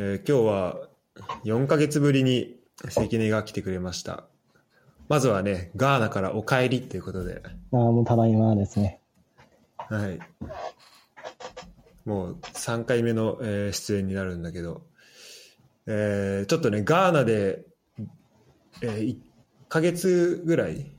えー今日は4ヶ月ぶりに関根が来てくれました。まずはね、ガーナからお帰りということで、ああ、もうただいまですね。はい。もう3回目の、えー出演になるんだけど、えーちょっとね、ガーナで、え1ヶ月ぐらい？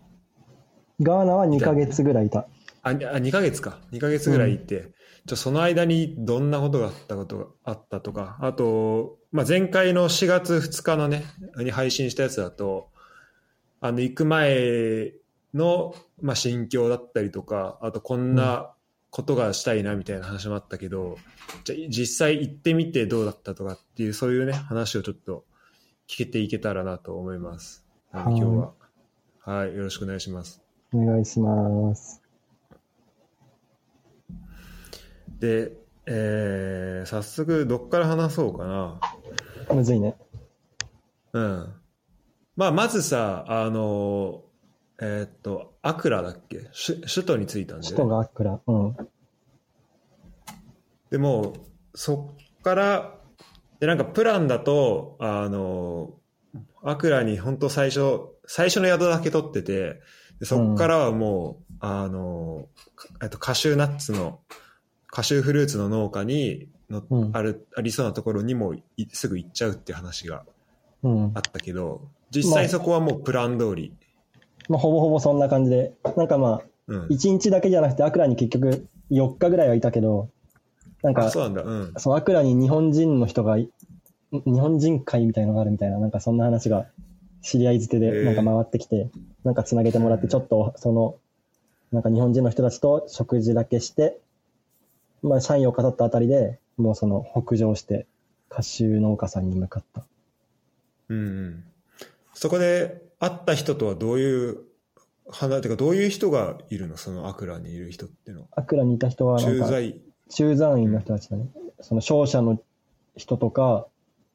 ガーナは2ヶ月ぐらいいた。あ、にあ2ヶ月か。2ヶ月ぐらいいて、ちょその間にどんなことがあったことがあったとか、あと、まあ、前回の4月2日のね、に配信したやつだと、あの、行く前の、まあ、心境だったりとか、あとこんなことがしたいなみたいな話もあったけど、じゃあ実際行ってみてどうだったとかっていう、そういうね、話をちょっと聞けていけたらなと思います。なので今日は。はい、よろしくお願いします。お願いします。で、えー早速どっから話そうかな。むずいね。うん。まあ、まずさ、あの、えーっと、アクラだっけ？首首都に着いたんで、首都がアクラ。うん。でも、そっから、で、なんかプランだと、あの、アクラに本当最初、最初の宿だけ取ってて、でそっからはもう、あの、かえっと、カシューナッツの、カシューフルーツの農家にの、うんある、ありそうなところにもいすぐ行っちゃうって話がうんあ。ったけど、実際そこはもうプラン通り。まあ、ほぼほぼそんな感じで。なんかまあ、うん。1日だけじゃなくて、アクラに結局4日ぐらいはいたけど、なんか、あそうなんだ。うん。そのアクラに日本人の人がい、日本人会みたいのがあるみたいな、なんかそんな話が知り合いづてへでーなんか回ってきて、なんか繋げてもらって、ちょっとその、なんか日本人の人たちと食事だけして、まあ3、4日経ったあたりで、もうその北上して、カシュー農家さんに向かった。うんうん。そこで会った人とはどういう、話、てかどういう人がいるの？そのアクラにいる人っていうのは。アクラにいた人はなんか、駐在。駐在員の人たちだね。その商社の人とか、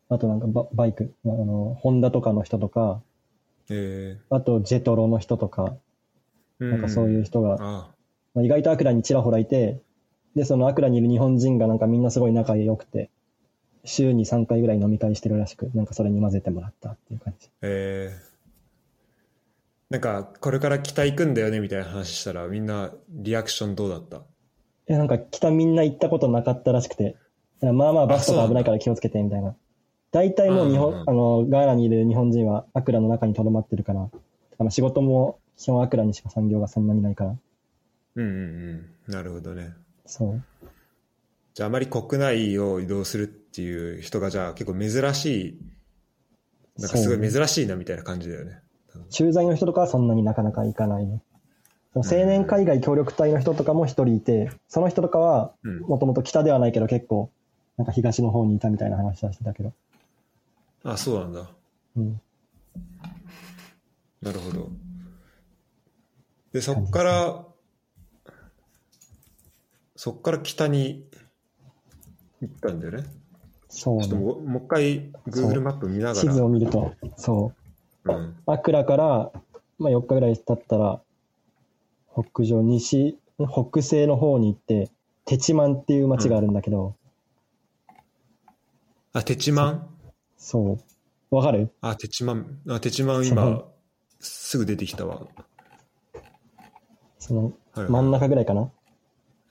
あとなんかババイク、あの、ホンダとかの人とか、えあとジェトロの人とか、ー、なんかそういう人が、あまあ、意外とアクラにちらほらいて、で、そのアクラにいる日本人がなんかみんなすごい仲良くて、週に3回ぐらい飲み会してるらしく、なんかそれに混ぜてもらったっていう感じ。えー、なんかこれから北行くんだよねみたいな話したらみんなリアクションどうだった？いや、なんか北みんな行ったことなかったらしくて、まあまあバスとか危ないから気をつけてみたいな。大体もう日本、あの、ガーナにいる日本人はアクラの中に留まってるから、あの仕事も基本アクラにしか産業がそんなにないから、うんうんうん。なるほどね。そう。じゃああまり国内を移動するっていう人がじゃあ結構珍しい、なんかすごい珍しいなみたいな感じだよね。駐在の人とかはそんなになかなか行かないね。その青年海外協力隊の人とかも一人いて、その人とかはうん。もともと北ではないけど結構、なんか東の方にいたみたいな話はしてたけど。あ、そうなんだ。うん。なるほど。で、そっから、そっから北に行ったんだよね。そうね。ちょっともうもう一回 Google マップ見なが地図をら。見ると、そう。うん。アクラから、まあ、4日ぐらい経ったら、北上、西、北西の方に行って、テチマンっていう町があるんだけど、あ、テチマン？そう。わかる？あ、テチマン。あ、テチマンそ今う、すぐ出てきたわ。そのはい真ん中ぐらいかな？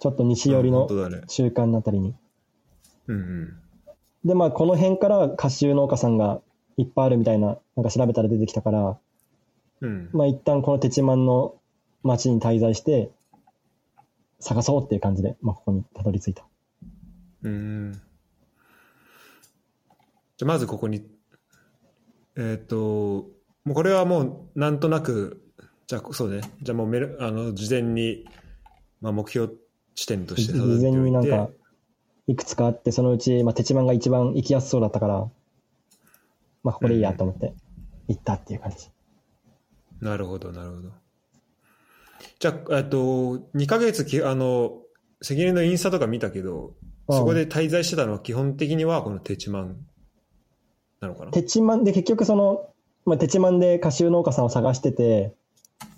ちょっと西寄りのうん本当だね。中間のあたりに。うんうん。で、まあ、この辺からカシュー農家さんがいっぱいあるみたいな、なんか調べたら出てきたから、うん。まあ、一旦このテチマンの町に滞在して、探そうっていう感じで、まあ、ここにたどり着いた。うん。じゃあまずここに、えっ、と、もうこれはもうなんとなく、じゃあそうね、じゃあもうメルあの事前に、まあ、目標地点として事前になんか、いくつかあって、そのうち、まあ、テチマンが一番行きやすそうだったから、まあ、これいいやと思って、行ったっていう感じ。なるほど、なるほど。じゃあ、えっと、2ヶ月き、あの、関根のインスタとか見たけど、うんそこで滞在してたのは基本的にはこのテチマンなのかな？テチマンで結局その、まあ、テチマンでカシュー農家さんを探してて、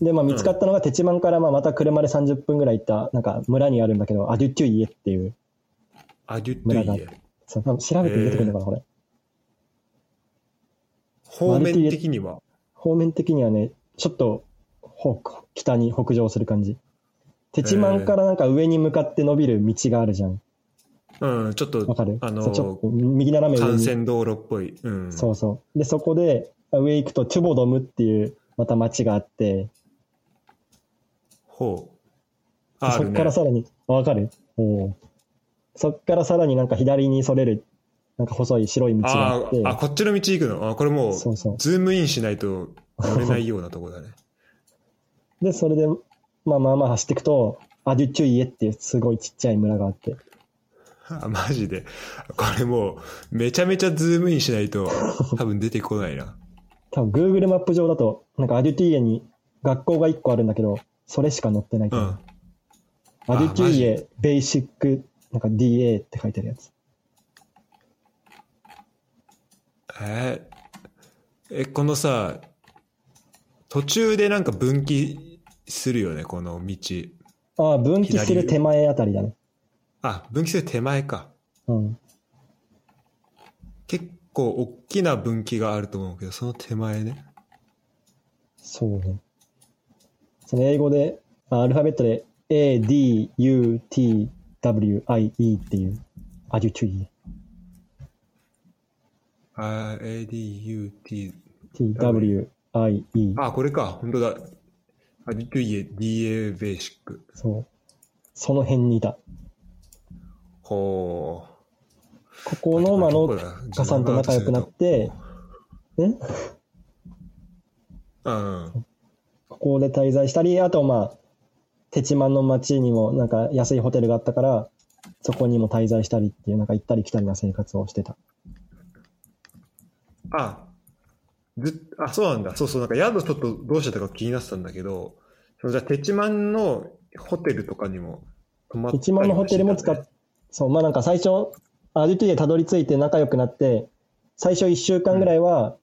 で、まあ、見つかったのがテチマンからまあまた車で30分ぐらい行った、なんか村にあるんだけど、アデュッテュイエっていうアデュット村がイエ。そう調べて出てくるのかな、これ。方面的には？方面的にはね、ちょっと北北に北上する感じ。テチマンからなんか上に向かって伸びる道があるじゃん。うん、ちょっと、わかる？あのそうちょっと右斜め上に。幹線道路っぽい。うん。そうそう。で、そこで上行くとトゥボドムっていうまた町があって、ほう。あそっから。さらに、あわかるおーそっからさらになんか左にそれる、なんか細い白い道があって、あーあ、こっちの道行くの？あ、これもう、そうそう。ズームインしないと乗れないようなとこだね。で、それで、まあまあまあ走っていくと、アデュチュイエっていうすごいちっちゃい村があって、あ、マジで？これもう、めちゃめちゃズームインしないと、多分出てこないな。多分 Google マップ上だと、なんかアデュティイエに学校が1個あるんだけど、それしか載ってないう。うん。アデュティイマエベーシック、なんか DA って書いてあるやつ。えーえ、このさ、途中でなんか分岐するよね、この道。ああ、分岐する手前あたりだね。あ、分岐する手前か。うん。結構大きな分岐があると思うけど、その手前ね。そうね。その英語で、あアルファベットで A, D, U, T, W, I, E っていう、アデュチュイエ。あ、ADUT。T, W, I, E。あ、これか。本当だ。アディトゥイエ DA ベーシック。そう。その辺にいた。ほここの、まあ、農家さんと仲良くなって、えう。うん。ここで滞在したり、あとまあ、テチマンの町にもなんか安いホテルがあったから、そこにも滞在したりっていう、なんか行ったり来たりな生活をしてた。あ、ずあ、そうなんだ。そうそう。なんか宿ちょっとどうしてたか気になってたんだけど、そのじゃあ、テチマンのホテルとかにも泊まったりテチマンのホテルも使っそう、まあなんか最初、アデュティエたどり着いて仲良くなって、最初1週間ぐらいは、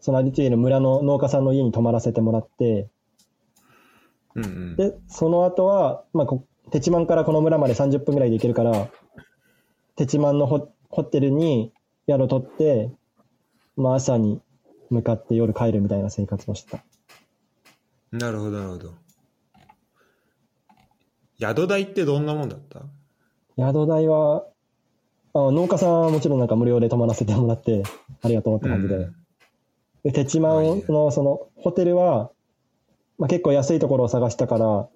そのアデュティエの村の農家さんの家に泊まらせてもらって。うんうん。で、その後は、まあこ、テチマンからこの村まで30分ぐらいで行けるから、テチマンのホホテルに宿取って、まあ朝に向かって夜帰るみたいな生活をしてた。なるほど、なるほど。宿代ってどんなもんだった？宿代は、あ農家さんはもちろんなんか無料で泊まらせてもらって、ありがとうって感じで。うんで、テチマンのそのホテルは、まあ、結構安いところを探したから、ま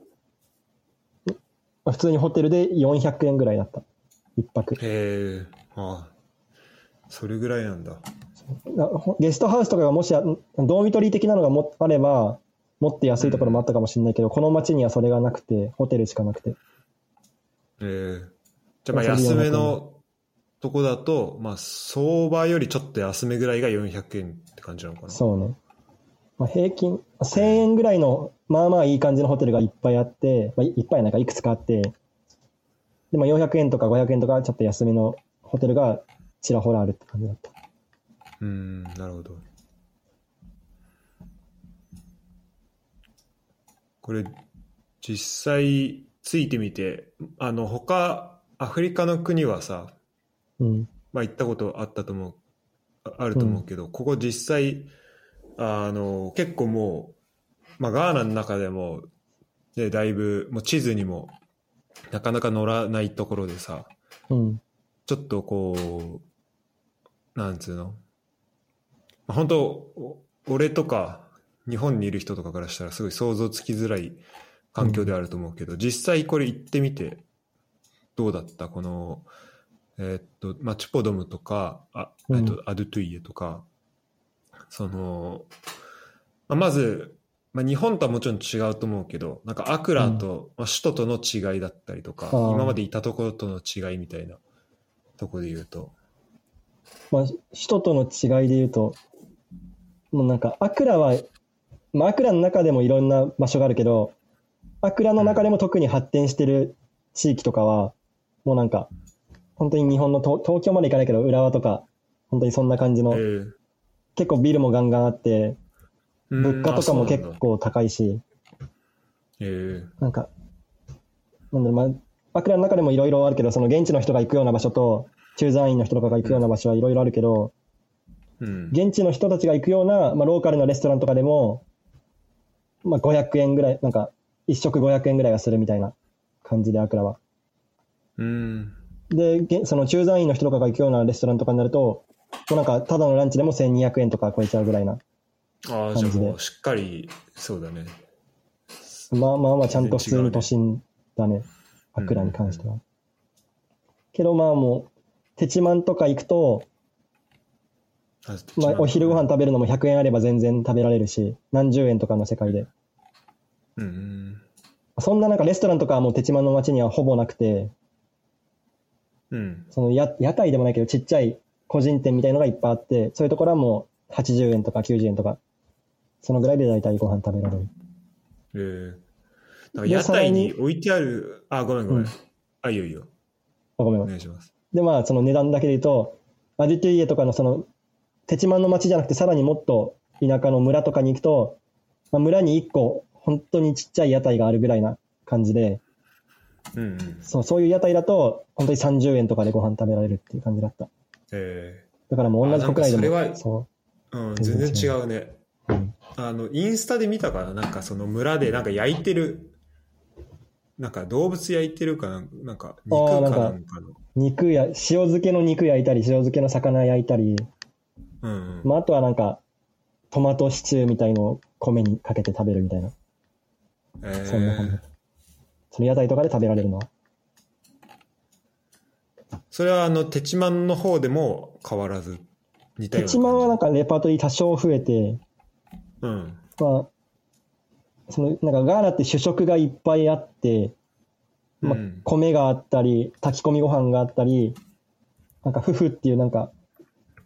あ普通にホテルで400円ぐらいだった。一泊。へえ、ああ、それぐらいなんだ。ゲストハウスとかがもしあ、ドーミトリー的なのがもあれば、もっと安いところもあったかもしれないけど、この街にはそれがなくて、ホテルしかなくて。ええじゃあまあ安めのとこだと、まあ相場よりちょっと安めぐらいが400円って感じなのかな。そうね。まあ、平均、1000円ぐらいの、まあまあいい感じのホテルがいっぱいあって、まあ、いいっぱいなんかいくつかあって、で、まあ400円とか500円とかちょっと安めのホテルがちらほらあるって感じだった。うん、なるほど。これ、実際ついてみて、あの、他、アフリカの国はさ、うん。まあ行ったことあったと思う、ああると思うけど、ここ実際、あの、結構もう、まあガーナの中でも、ね、だいぶ、もう地図にもなかなか載らないところでさ、うん。ちょっとこう、なんつうの、まあ本当、お俺とか日本にいる人とかからしたらすごい想像つきづらい環境であると思うけど、実際これ行ってみてどうだった？この、えーっと、まあ、チュポドムとか、あえーっとアドゥトゥイエとか、その、まあ、まず、まあ、日本とはもちろん違うと思うけど、なんかアクラと、まあ、首都との違いだったりとか、今までいたところとの違いみたいなところで言うと、まあ、首都との違いで言うと、もうなんか、アクラは、まあ、アクラの中でもいろんな場所があるけど、アクラの中でも特に発展してる地域とかは、もうなんか、本当に日本の東東京まで行かないけど、浦和とか、本当にそんな感じの、えー結構ビルもガンガンあって、うん物価とかも結構高いし、えーなんか、なんだろう、まあ、アクラの中でもいろいろあるけど、その現地の人が行くような場所と、駐在員の人とかが行くような場所はいろいろあるけど、うん。現地の人たちが行くような、まあ、ローカルなレストランとかでも、まあ、500円ぐらい、なんか、一食500円ぐらいはするみたいな感じで、アクラは。うん。で、げその駐在員の人とかが行くようなレストランとかになると、もうなんか、ただのランチでも1200円とか超えちゃうぐらいな。ああ、感じゃあもうしっかり、そうだね。まあまあまあ、ちゃんと普通に都心だね。アクラに関しては。けどまあもう、テチマンとか行くと、あまあ、お昼ご飯食べるのも100円あれば全然食べられるし、何十円とかの世界で。うんうん。そんななんかレストランとかはもうテチマンの街にはほぼなくて、うん。そのや屋台でもないけどちっちゃい個人店みたいのがいっぱいあって、そういうところはもう80円とか90円とか、そのぐらいで大体ご飯食べられる。えー、なんか屋台に置いてある、あ、ごめんごめん。うんあ、いいよいいよ。あごめんお願いします。で、まあ、その値段だけで言うと、アデュテュイエとかのその、テチマンの町じゃなくて、さらにもっと田舎の村とかに行くと、まあ、村に1個、本当にちっちゃい屋台があるぐらいな感じで、うんうん。そうそういう屋台だと、本当に30円とかでご飯食べられるっていう感じだった。えだからもう同じ国内であなんかそれはも、そー、うん、全全然然違うね。う。うんあの、インスタで見たかななんかその村でなんか焼いてる、なんか動物焼いてるかななんか肉かなんかの。肉や、塩漬けの肉焼いたり、塩漬けの魚焼いたり、うんうん。まあ、あとはなんか、トマトシチューみたいのを米にかけて食べるみたいな。えーそんな感じ。その屋台とかで食べられるのは。それはあの、テチマンの方でも変わらず似たような。テチマンはなんかレパートリー多少増えて、うん。まあ、その、なんかガーナって主食がいっぱいあって、まあうん、米があったり、炊き込みご飯があったり、なんかフフっていうなんか、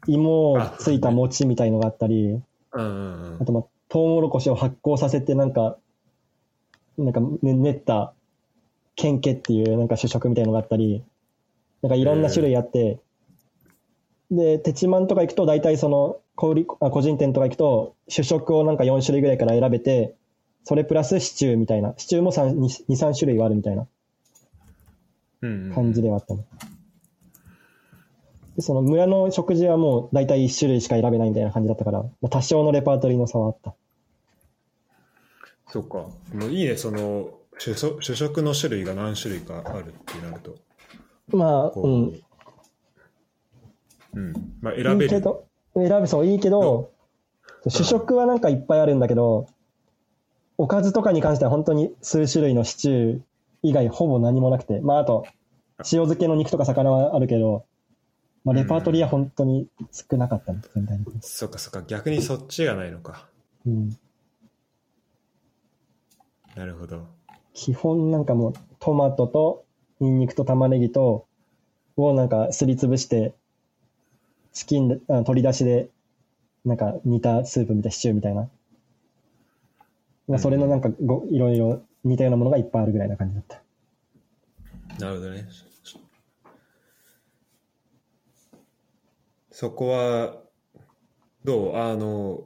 芋をついた餅みたいのがあったり、うんうんうん。あとまあ、トウモロコシを発酵させてなんか、なんかね練った、ケンケっていうなんか主食みたいのがあったり、なんかいろんな種類あって、で、テチマンとか行くと大体その、小売りあ個人店とか行くと、主食をなんか4種類ぐらいから選べて、それプラスシチューみたいな、シチューも3 2、3種類はあるみたいな感じではあったの。で、その村の食事はもう大体1種類しか選べないみたいな感じだったから、まあ、多少のレパートリーの差はあった。そっか。もういいね、その主食、主食の種類が何種類かあるってなると。まあ、こううん。うん。まあ選べる。いいけど、選べそう、いいけど、主食はなんかいっぱいあるんだけど、おかずとかに関しては本当に数種類のシチュー以外ほぼ何もなくて、まああと、塩漬けの肉とか魚はあるけど、まあ、レパートリーは本当に少なかったね、全体的に。そっかそっか。逆にそっちがないのか。うん。なるほど。基本なんかもうトマトとニンニクと玉ねぎとをなんかすりつぶしてチキンであ取り出しでなんか煮たスープみたいシチューみたいな、まあ、それのなんかごいろいろ似たようなものがいっぱいあるぐらいな感じだった。なるほどね。そこは、どう？あの、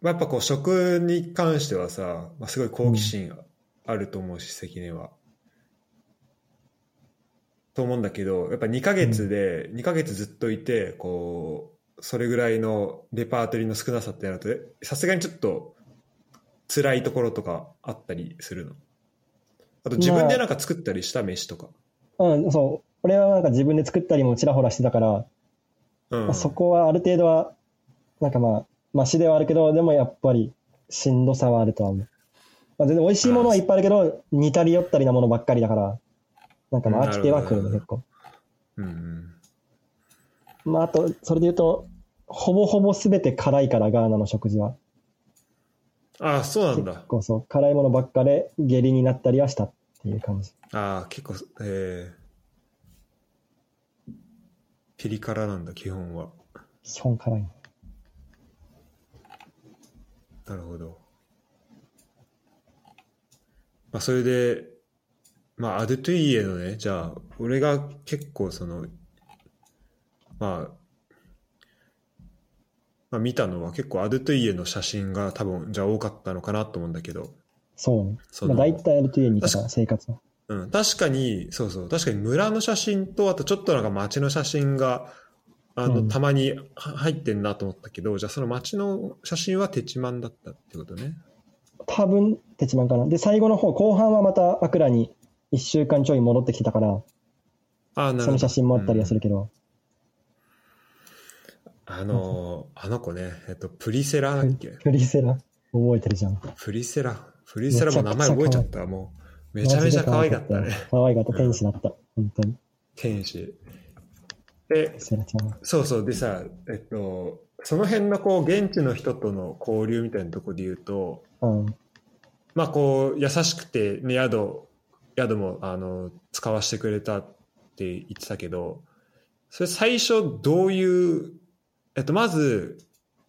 まあ、やっぱこう食に関してはさ、まあ、すごい好奇心あると思うし、関根は。と思うんだけど、やっぱ2ヶ月で、2ヶ月ずっといて、こう、それぐらいのレパートリーの少なさってなると、さすがにちょっと辛いところとかあったりするの？あと自分でなんか作ったりした飯とか？うんそう俺はなんか自分で作ったりもちらほらしてたから、うんまあ、そこはある程度はなんかまあマシではあるけどでもやっぱりしんどさはあるとは思う、まあ、全然美味しいものはいっぱいあるけど似たり寄ったりなものばっかりだからなんかまあ飽きてはくるねなる結構。うんうん。まああとそれで言うとほぼほぼ全て辛いからガーナの食事は。ああ、そうなん結だ。構そう。辛いものばっかで下痢になったりはしたっていう感じ。ああ、結構、えー、ピリ辛なんだ、基本は。基本辛い。なるほど。まあ、それで、まあ、アドゥトゥイエのね、じゃあ、俺が結構その、まあ、まあ、見たのは結構アドゥトゥイエの写真が多分、じゃあ多かったのかなと思うんだけど、そうねそのまあ、大体 LTA にいたから確生活はうん、確かに、そうそう、確かに村の写真と、あとちょっとなんか街の写真があの、うんたまには入ってんなと思ったけど、じゃあその街の写真はテチマンだったってことね。多分、テチマンかな。で、最後の方、後半はまたアクラに1週間ちょい戻ってきてたから、ああ、な。その写真もあったりはする。るけど、あのー、あの子ね、えっと、プリセラだっけ？フリーセラ？覚えてるじゃん。プリセラ？プリセラも名前覚えちゃった？もう、めちゃめちゃ可愛かったね。可愛かった。天使だった。本当に。天使。で。そうそう。でさ、えっと、その辺のこう、現地の人との交流みたいなところで言うと、うん。まあこう、優しくて、ね、宿、宿も、あの、使わせてくれたって言ってたけど、それ最初どういう、えっと、まず、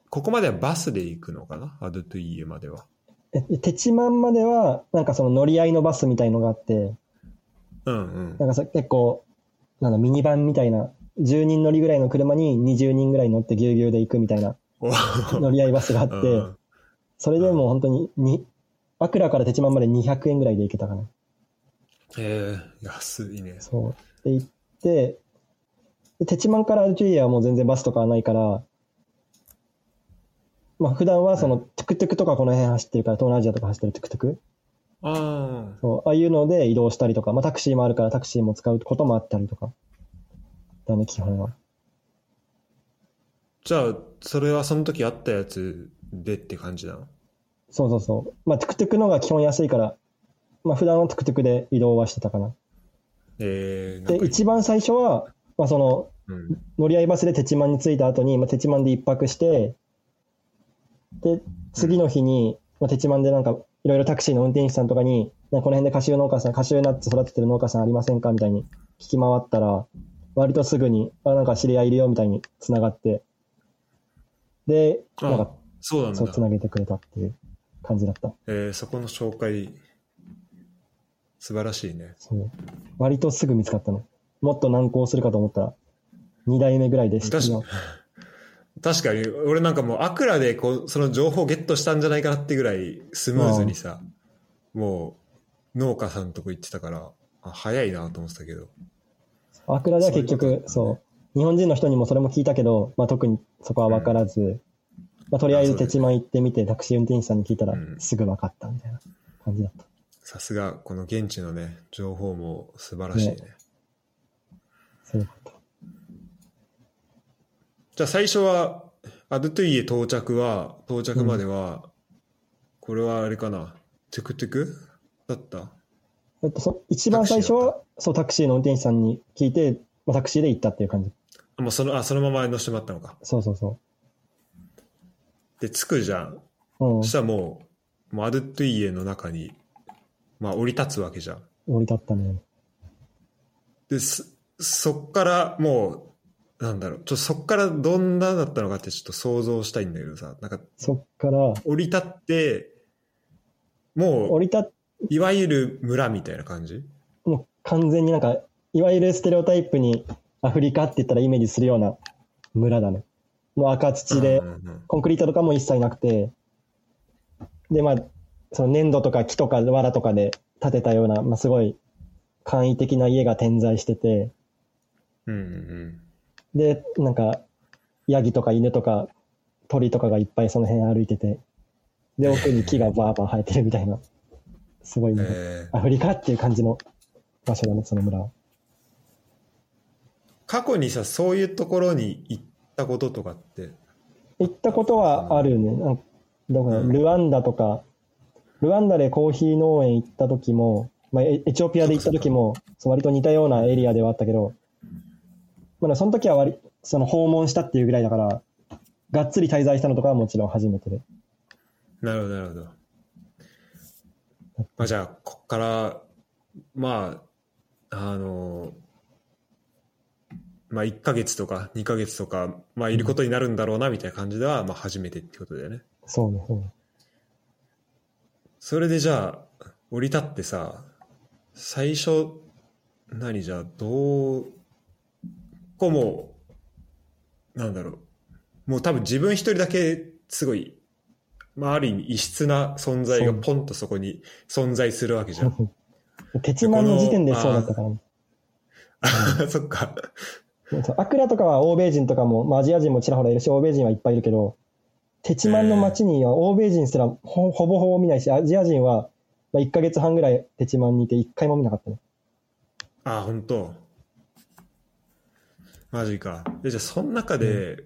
ここまではバスで行くのかな？アドトゥイエまでは。え、テチマンまでは、なんかその乗り合いのバスみたいのがあって、うんうん。なんかさ結構、なんだ、ミニバンみたいな、10人乗りぐらいの車に20人ぐらい乗ってぎゅうぎゅうで行くみたいなお乗り合いバスがあって、うんそれでもう本当にに、アクラからテチマンまで200円ぐらいで行けたかな。えー、安いね。そう。で、行って、でテチマンからアルジュイアはもう全然バスとかはないから、まあ普段はそのトゥクトゥクとかこの辺走ってるから、東南アジアとか走ってるトゥクトゥク？ああ。そう、ああいうので移動したりとか、まあタクシーもあるからタクシーも使うこともあったりとか。だね、基本は。じゃあ、それはその時あったやつでって感じなの？そうそうそう。まあトゥクトゥクの方が基本安いから、まあ普段はトゥクトゥクで移動はしてたかな。えー、で、か一番最初は、まあその、うん。乗り合いバスでテチマンに着いた後に、まあ、テチマンで一泊して、で、次の日に、まあ、テチマンでなんか、いろいろタクシーの運転手さんとかに、なんかこの辺でカシュー農家さん、カシューナッツ育ててる農家さんありませんかみたいに聞き回ったら、割とすぐに、あ、なんか知り合いいるよみたいに繋がって、で、なんか、そうなんだそう。繋げてくれたっていう感じだった。えー、そこの紹介、素晴らしいね。そう。割とすぐ見つかったの。もっと難航するかと思ったら、2代目ぐらいで知って確か 確かに、俺なんかもう、アクラでこうその情報をゲットしたんじゃないかなってぐらい、スムーズにさ、もう、農家さんとこ行ってたから、あ早いなと思ってたけど。アクラでは結局、そうねそう、日本人の人にもそれも聞いたけど、まあ、特にそこは分からず、まあ、とりあえずテチマン行ってみて、タクシー運転手さんに聞いたらうん、すぐ分かったみたいな感じだった。さすが、この現地のね、情報も素晴らしいね。ねそういうこと。じゃあ最初は、アドゥトゥイエ到着は、到着までは、これはあれかな、トゥクトゥク？だった？えっと、そ一番最初は、そう、タクシーの運転手さんに聞いて、まあ、タクシーで行ったっていう感じ。あもうその、あ、そのまま乗せてもらったのか。そうそうそで、着くじゃん。う。うんそし。たらもう、もうアドゥトゥイエの中に、まあ降り立つわけじゃん。降り立ったね。で、そそっからもう、なんだろう、ちょっとそっからどんなだったのかってちょっと想像したいんだけどさ、なんかそっから、降り立って、もう、降り立っ、いわゆる村みたいな感じ？もう完全になんか、いわゆるステレオタイプにアフリカって言ったらイメージするような村だね。もう赤土でコンクリートとかも一切なくて、で、まあ、その粘土とか木とか藁とかで建てたような、まあ、すごい簡易的な家が点在してて、うんうんで、なんか、ヤギとか犬とか鳥とかがいっぱいその辺歩いてて、で、奥に木がバーバー生えてるみたいな、すごいうん。ね、えーアフリカっていう感じの場所だね、その村は。過去にさ、そういうところに行ったこととかって、行ったことはあるね。なんだうんルワンダとか、ルワンダでコーヒー農園行った時も、まあ、エエチオピアで行った時も、そう割と似たようなエリアではあったけど、まあ、その時は割その訪問したっていうぐらいだから、がっつり滞在したのとかはもちろん初めてで。なるほど、なるほど。まあ、じゃあ、こっから、まあ、あの、まあ、1ヶ月とか2ヶ月とか、まあ、いることになるんだろうな、みたいな感じでは、まあ、初めてってことだよね。そうね、そうね。それでじゃあ、降り立ってさ、最初、何じゃあ、どう、こうもう、なんだろう。もう多分自分一人だけ、すごい、まあ、ある意味異質な存在がポンとそこに存在するわけじゃん。鉄マンの時点でそうだったからね。そっか。アクラとかは欧米人とかも、まあ、アジア人もちらほらいるし、欧米人はいっぱいいるけど、テチマンの街には欧米人すらほほぼほぼ見ないし、アジア人はまあ1ヶ月半ぐらいテチマンにいて1回も見なかったね。あ、本当。マジか。えじゃあ、その中で、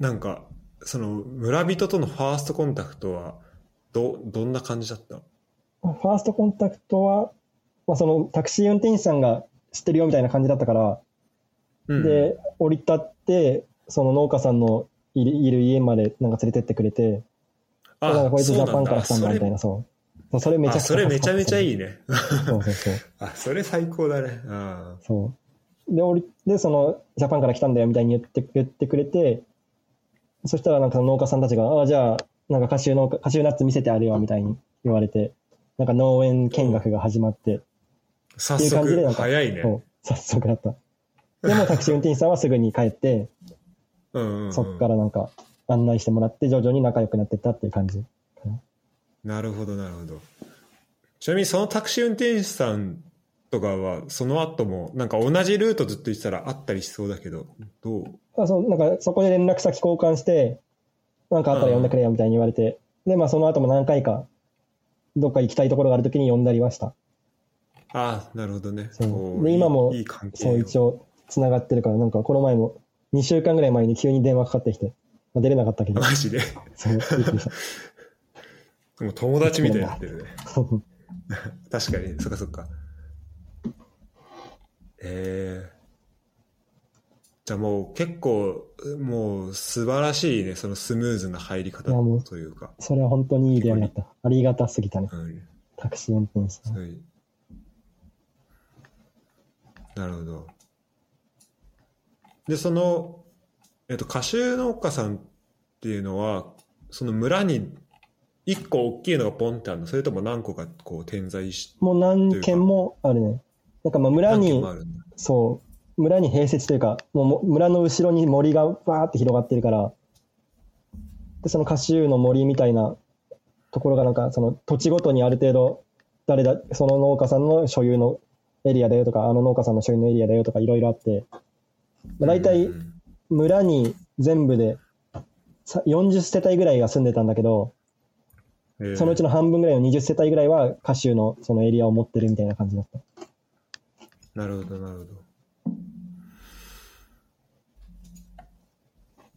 なんか、その、村人とのファーストコンタクトは、ど、どんな感じだった？ファーストコンタクトは、まあ、そのタクシー運転手さんが知ってるよみたいな感じだったから、うん、で、降り立って、その農家さんのいる家までなんか連れてってくれて、だからこいつジャパンから来たんだみたいな、そう。それめちゃくちゃあそれめちゃめちゃいい。いね。そうそうそう。あ、それ最高だね。あそう。で、降りで、その、ジャパンから来たんだよみたいに言って言ってくれて、そしたらなんか農家さんたちが、ああ、じゃあ、なんかカシューの、カシューナッツ見せてあるよみたいに言われて、なんか農園見学が始まって、早っていう感じでな速、んか早いね。早速だった。でもタクシー運転手さんはすぐに帰って、うんうんうんそっからなんか案内してもらって徐々に仲良くなってったっていう感じ。なるほど、なるほど。ちなみにそのタクシー運転手さんとかは、その後も、なんか同じルートずっと言ってたらあったりしそうだけど、どう？あそうなんかそこで連絡先交換して、なんかあったら呼んでくれよみたいに言われて、で、まあその後も何回か、どっか行きたいところがあるときに呼んだりはした。ああ、なるほどね。そうこで今もいいそう、一応、つながってるから、なんかこの前も、2週間ぐらい前に急に電話かかってきて、まあ、出れなかったけど、マジで？もう友達みたいになってるね。確かに、そっかそっか。ええじゃあもう結構、もう素晴らしいね、そのスムーズな入り方というか。それは本当にいい出会いだった。ありがたすぎたね。うんタクシー運転手さん。はい。なるほど。で、その、えっと、カシュー農家さんっていうのは、その村に一個大きいのがポンってあるのそれとも何個かこう点在しもう何軒もあるね。なんかまあ村に。そう、村に併設というか、もうも村の後ろに森がバーって広がってるから、で、そのカシューの森みたいなところがなんか、その土地ごとにある程度、誰だ、その農家さんの所有のエリアだよとか、あの農家さんの所有のエリアだよとかいろいろあって、まあ、大体うん村に全部でさ40世帯ぐらいが住んでたんだけど、えーそのうちの半分ぐらいの20世帯ぐらいはカシューのそのエリアを持ってるみたいな感じだった。なるほど、なるほど。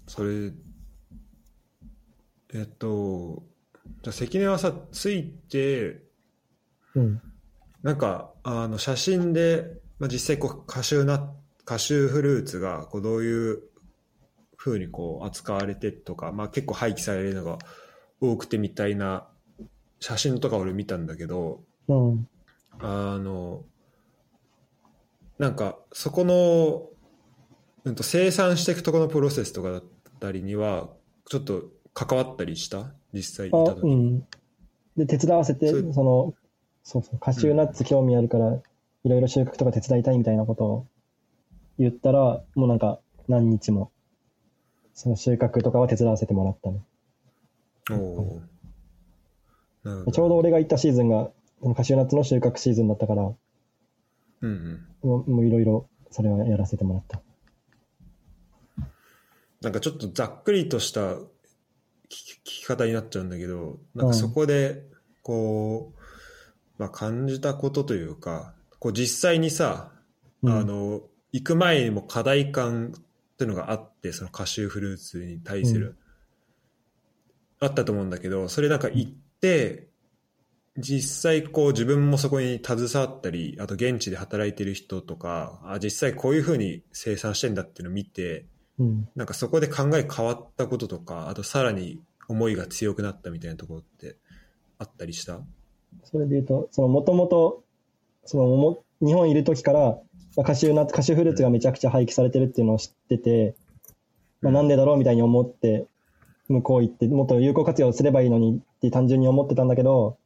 それ、えっと、じゃあ関根はさ、ついて、うん。なんか、あの、写真で、まあ、実際こう、カシューナ、カシューフルーツが、こう、どういう風にこう、扱われてとか、まあ、結構廃棄されるのが多くてみたいな写真とか俺見たんだけど、うん。あの、なんか、そこの、うんと、生産していくところのプロセスとかだったりには、ちょっと関わったりした？実際いたあ、時。うん。で、手伝わせて、その、そうそう、カシューナッツ興味あるから、いろいろ収穫とか手伝いたいみたいなことを言ったら、もうなんか何日も、その収穫とかは手伝わせてもらったね。お。ちょうど俺が行ったシーズンが、カシューナッツの収穫シーズンだったから、もうんうん。うもういろいろそれはやらせてもらった。なんかちょっとざっくりとした聞き聞き方になっちゃうんだけど、なんかそこで、こう、まあ感じたことというか、こう実際にさ、うんあの、行く前にも課題感っていうのがあって、そのカシューフルーツに対する、あったと思うんだけど、それなんか行って、実際こう自分もそこに携わったり、あと現地で働いてる人とか、あ実際こういうふうに生産してんだっていうのを見て、うん。なんかそこで考え変わったこととか、あとさらに思いが強くなったみたいなところってあったりした？それで言うと、そのもともと、そのも日本いる時から、まあ、カシューナッツ、カシューフルーツがめちゃくちゃ廃棄されてるっていうのを知ってて、まあ、なんでだろうみたいに思って、向こう行って、もっと有効活用すればいいのにって単純に思ってたんだけど、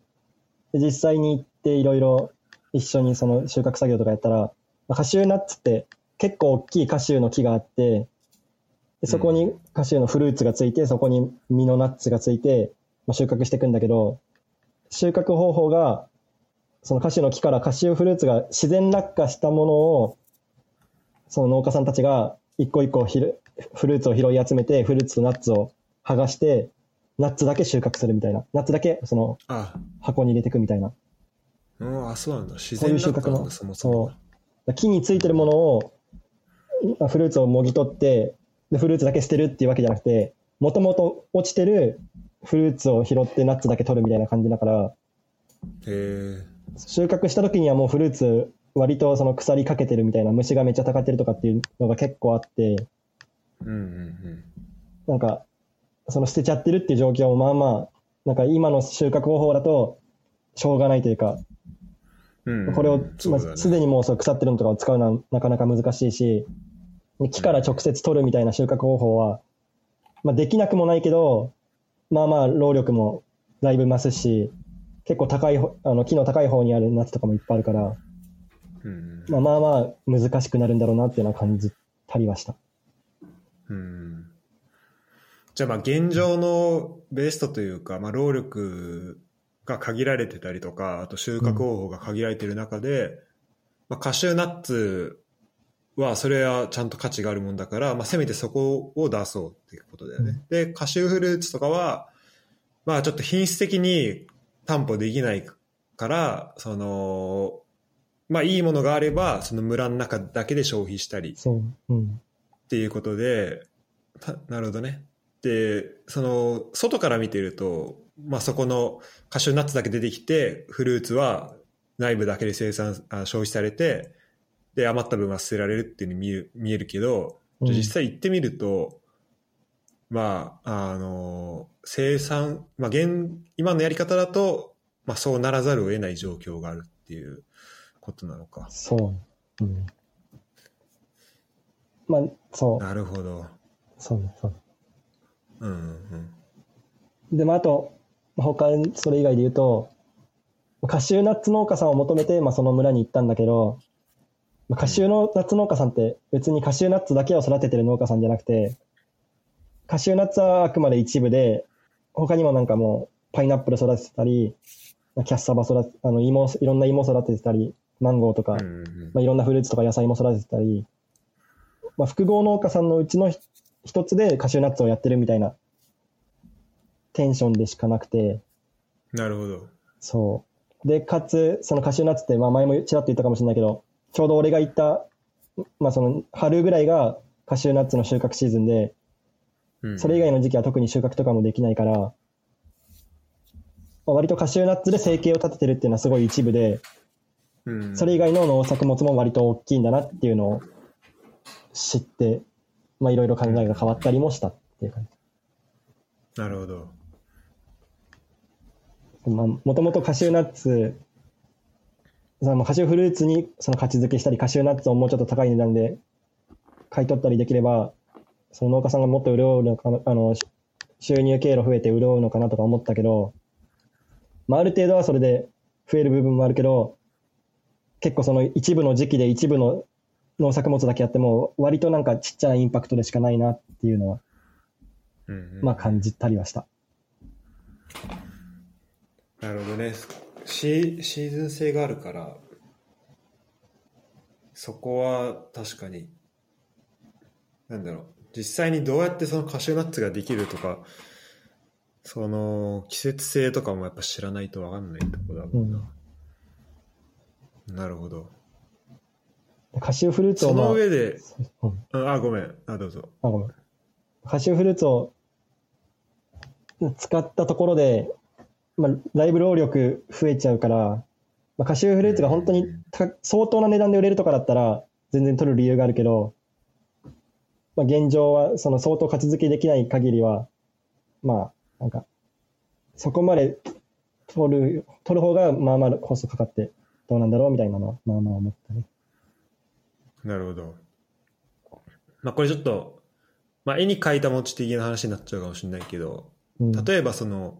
で実際に行っていろいろ一緒にその収穫作業とかやったら、まあカシューナッツって結構大きいカシューの木があって、でそこにカシューのフルーツがついて、そこに実のナッツがついて、まあ、収穫していくんだけど、収穫方法が、そのカシの木からカシューフルーツが自然落下したものを、その農家さんたちが一個一個ひるフルーツを拾い集めて、フルーツとナッツを剥がして、ナッツだけ収穫するみたいな。ナッツだけそのあ、箱に入れていくみたいな。うん、あ、そうなんだ。自然だったんだ、そもそも。そう。木についてるものを、いフルーツをもぎ取って、で、フルーツだけ捨てるっていうわけじゃなくて、もともと落ちてるフルーツを拾ってナッツだけ取るみたいな感じだから、へえ。収穫した時にはもうフルーツ割とその腐りかけてるみたいな虫がめっちゃたかってるとかっていうのが結構あってうんうんなんかその捨てちゃってるっていう状況もまあまあなんか今の収穫方法だとしょうがないというかうん。うん、これをまあすでにもうそう腐ってるのとかを使うのはなかなか難しいしで木から直接取るみたいな収穫方法は、まあ、できなくもないけどまあまあ労力もだいぶ増すし結構高いほあの木の高い方にある夏とかもいっぱいあるから。うんまあまあまあ難しくなるんだろうなっていうのは感じたりはした。うん。じゃあまあ現状のベストというか、まあ労力が限られてたりとか、あと収穫方法が限られてる中で、まあカシューナッツはそれはちゃんと価値があるもんだから、まあせめてそこを出そうっていうことだよね。で、カシューフルーツとかは、まあちょっと品質的に担保できないから、その、まあいいものがあれば、その村の中だけで消費したりそう。うん。っていうことで、たなるほどね。で、その、外から見てると、まあそこのカシューナッツだけ出てきて、フルーツは内部だけで生産、あ消費されて、で、余った分は捨てられるっていうふうに見える見えるけど、実際行ってみると、まあ、あの、生産、まあ現、今のやり方だと、まあそうならざるを得ない状況があるっていうことなのか。そう。うん。まあ、そう。なるほど。そうね。そううんうんで、まあ、あと、まあ他にそれ以外で言うと、カシューナッツ農家さんを求めて、まあ、その村に行ったんだけど、まあカシューのナッツ農家さんって別にカシューナッツだけを育ててる農家さんじゃなくて、カシューナッツはあくまで一部で、他にもなんかもうパイナップル育ててたり、キャッサバ育て、あの芋、いろんな芋育ててたり、マンゴーとか、うんうんうんまあ、いろんなフルーツとか野菜も育ててたり、まあ、複合農家さんのうちのひ一つでカシューナッツをやってるみたいなテンションでしかなくて、なるほど。そう。で、かつ、そのカシューナッツって、まあ前もちらっと言ったかもしれないけど、ちょうど俺が行った、まあその春ぐらいがカシューナッツの収穫シーズンで、うんそれ以外の時期は特に収穫とかもできないから、まあ、割とカシューナッツで生計を立ててるっていうのはすごい一部で、うんそれ以外の農作物も割と大きいんだなっていうのを知って、まあいろいろ考えが変わったりもしたっていう感なるほど。じ。まあもともとカシューナッツ、そのカシューフルーツにその価値付けしたり、カシューナッツをもうちょっと高い値段で買い取ったりできれば、その農家さんがもっと潤うのかな、あの、収入経路増えて潤うのかなとか思ったけど、まあある程度はそれで増える部分もあるけど、結構その一部の時期で一部の農作物だけやっても割となんかちっちゃなインパクトでしかないなっていうのはうんうんまあ感じたりはした。なるほどねシ。シーズン性があるから、そこは確かに、なんだろう、実際にどうやってそのカシューナッツができるとか、その季節性とかもやっぱ知らないと分かんないところだもんな。なるほど。カシューフルーツを、そまあの上で、うんうんあ、ごめん。あ、どうぞ。あごめんカシューフルーツを使ったところで、まあ、だいぶ労力増えちゃうから、まあ、カシューフルーツが本当にた相当な値段で売れるとかだったら全然取る理由があるけど、まあ、現状はその相当価値付けできない限りは、まあ、なんか、そこまで取る、取る方がまあまあコストかかってどうなんだろうみたいなのは、まあまあ思ったね。なるほど。まあこれちょっと、まあ絵に描いた持ち的な話になっちゃうかもしれないけど、うん、例えばその、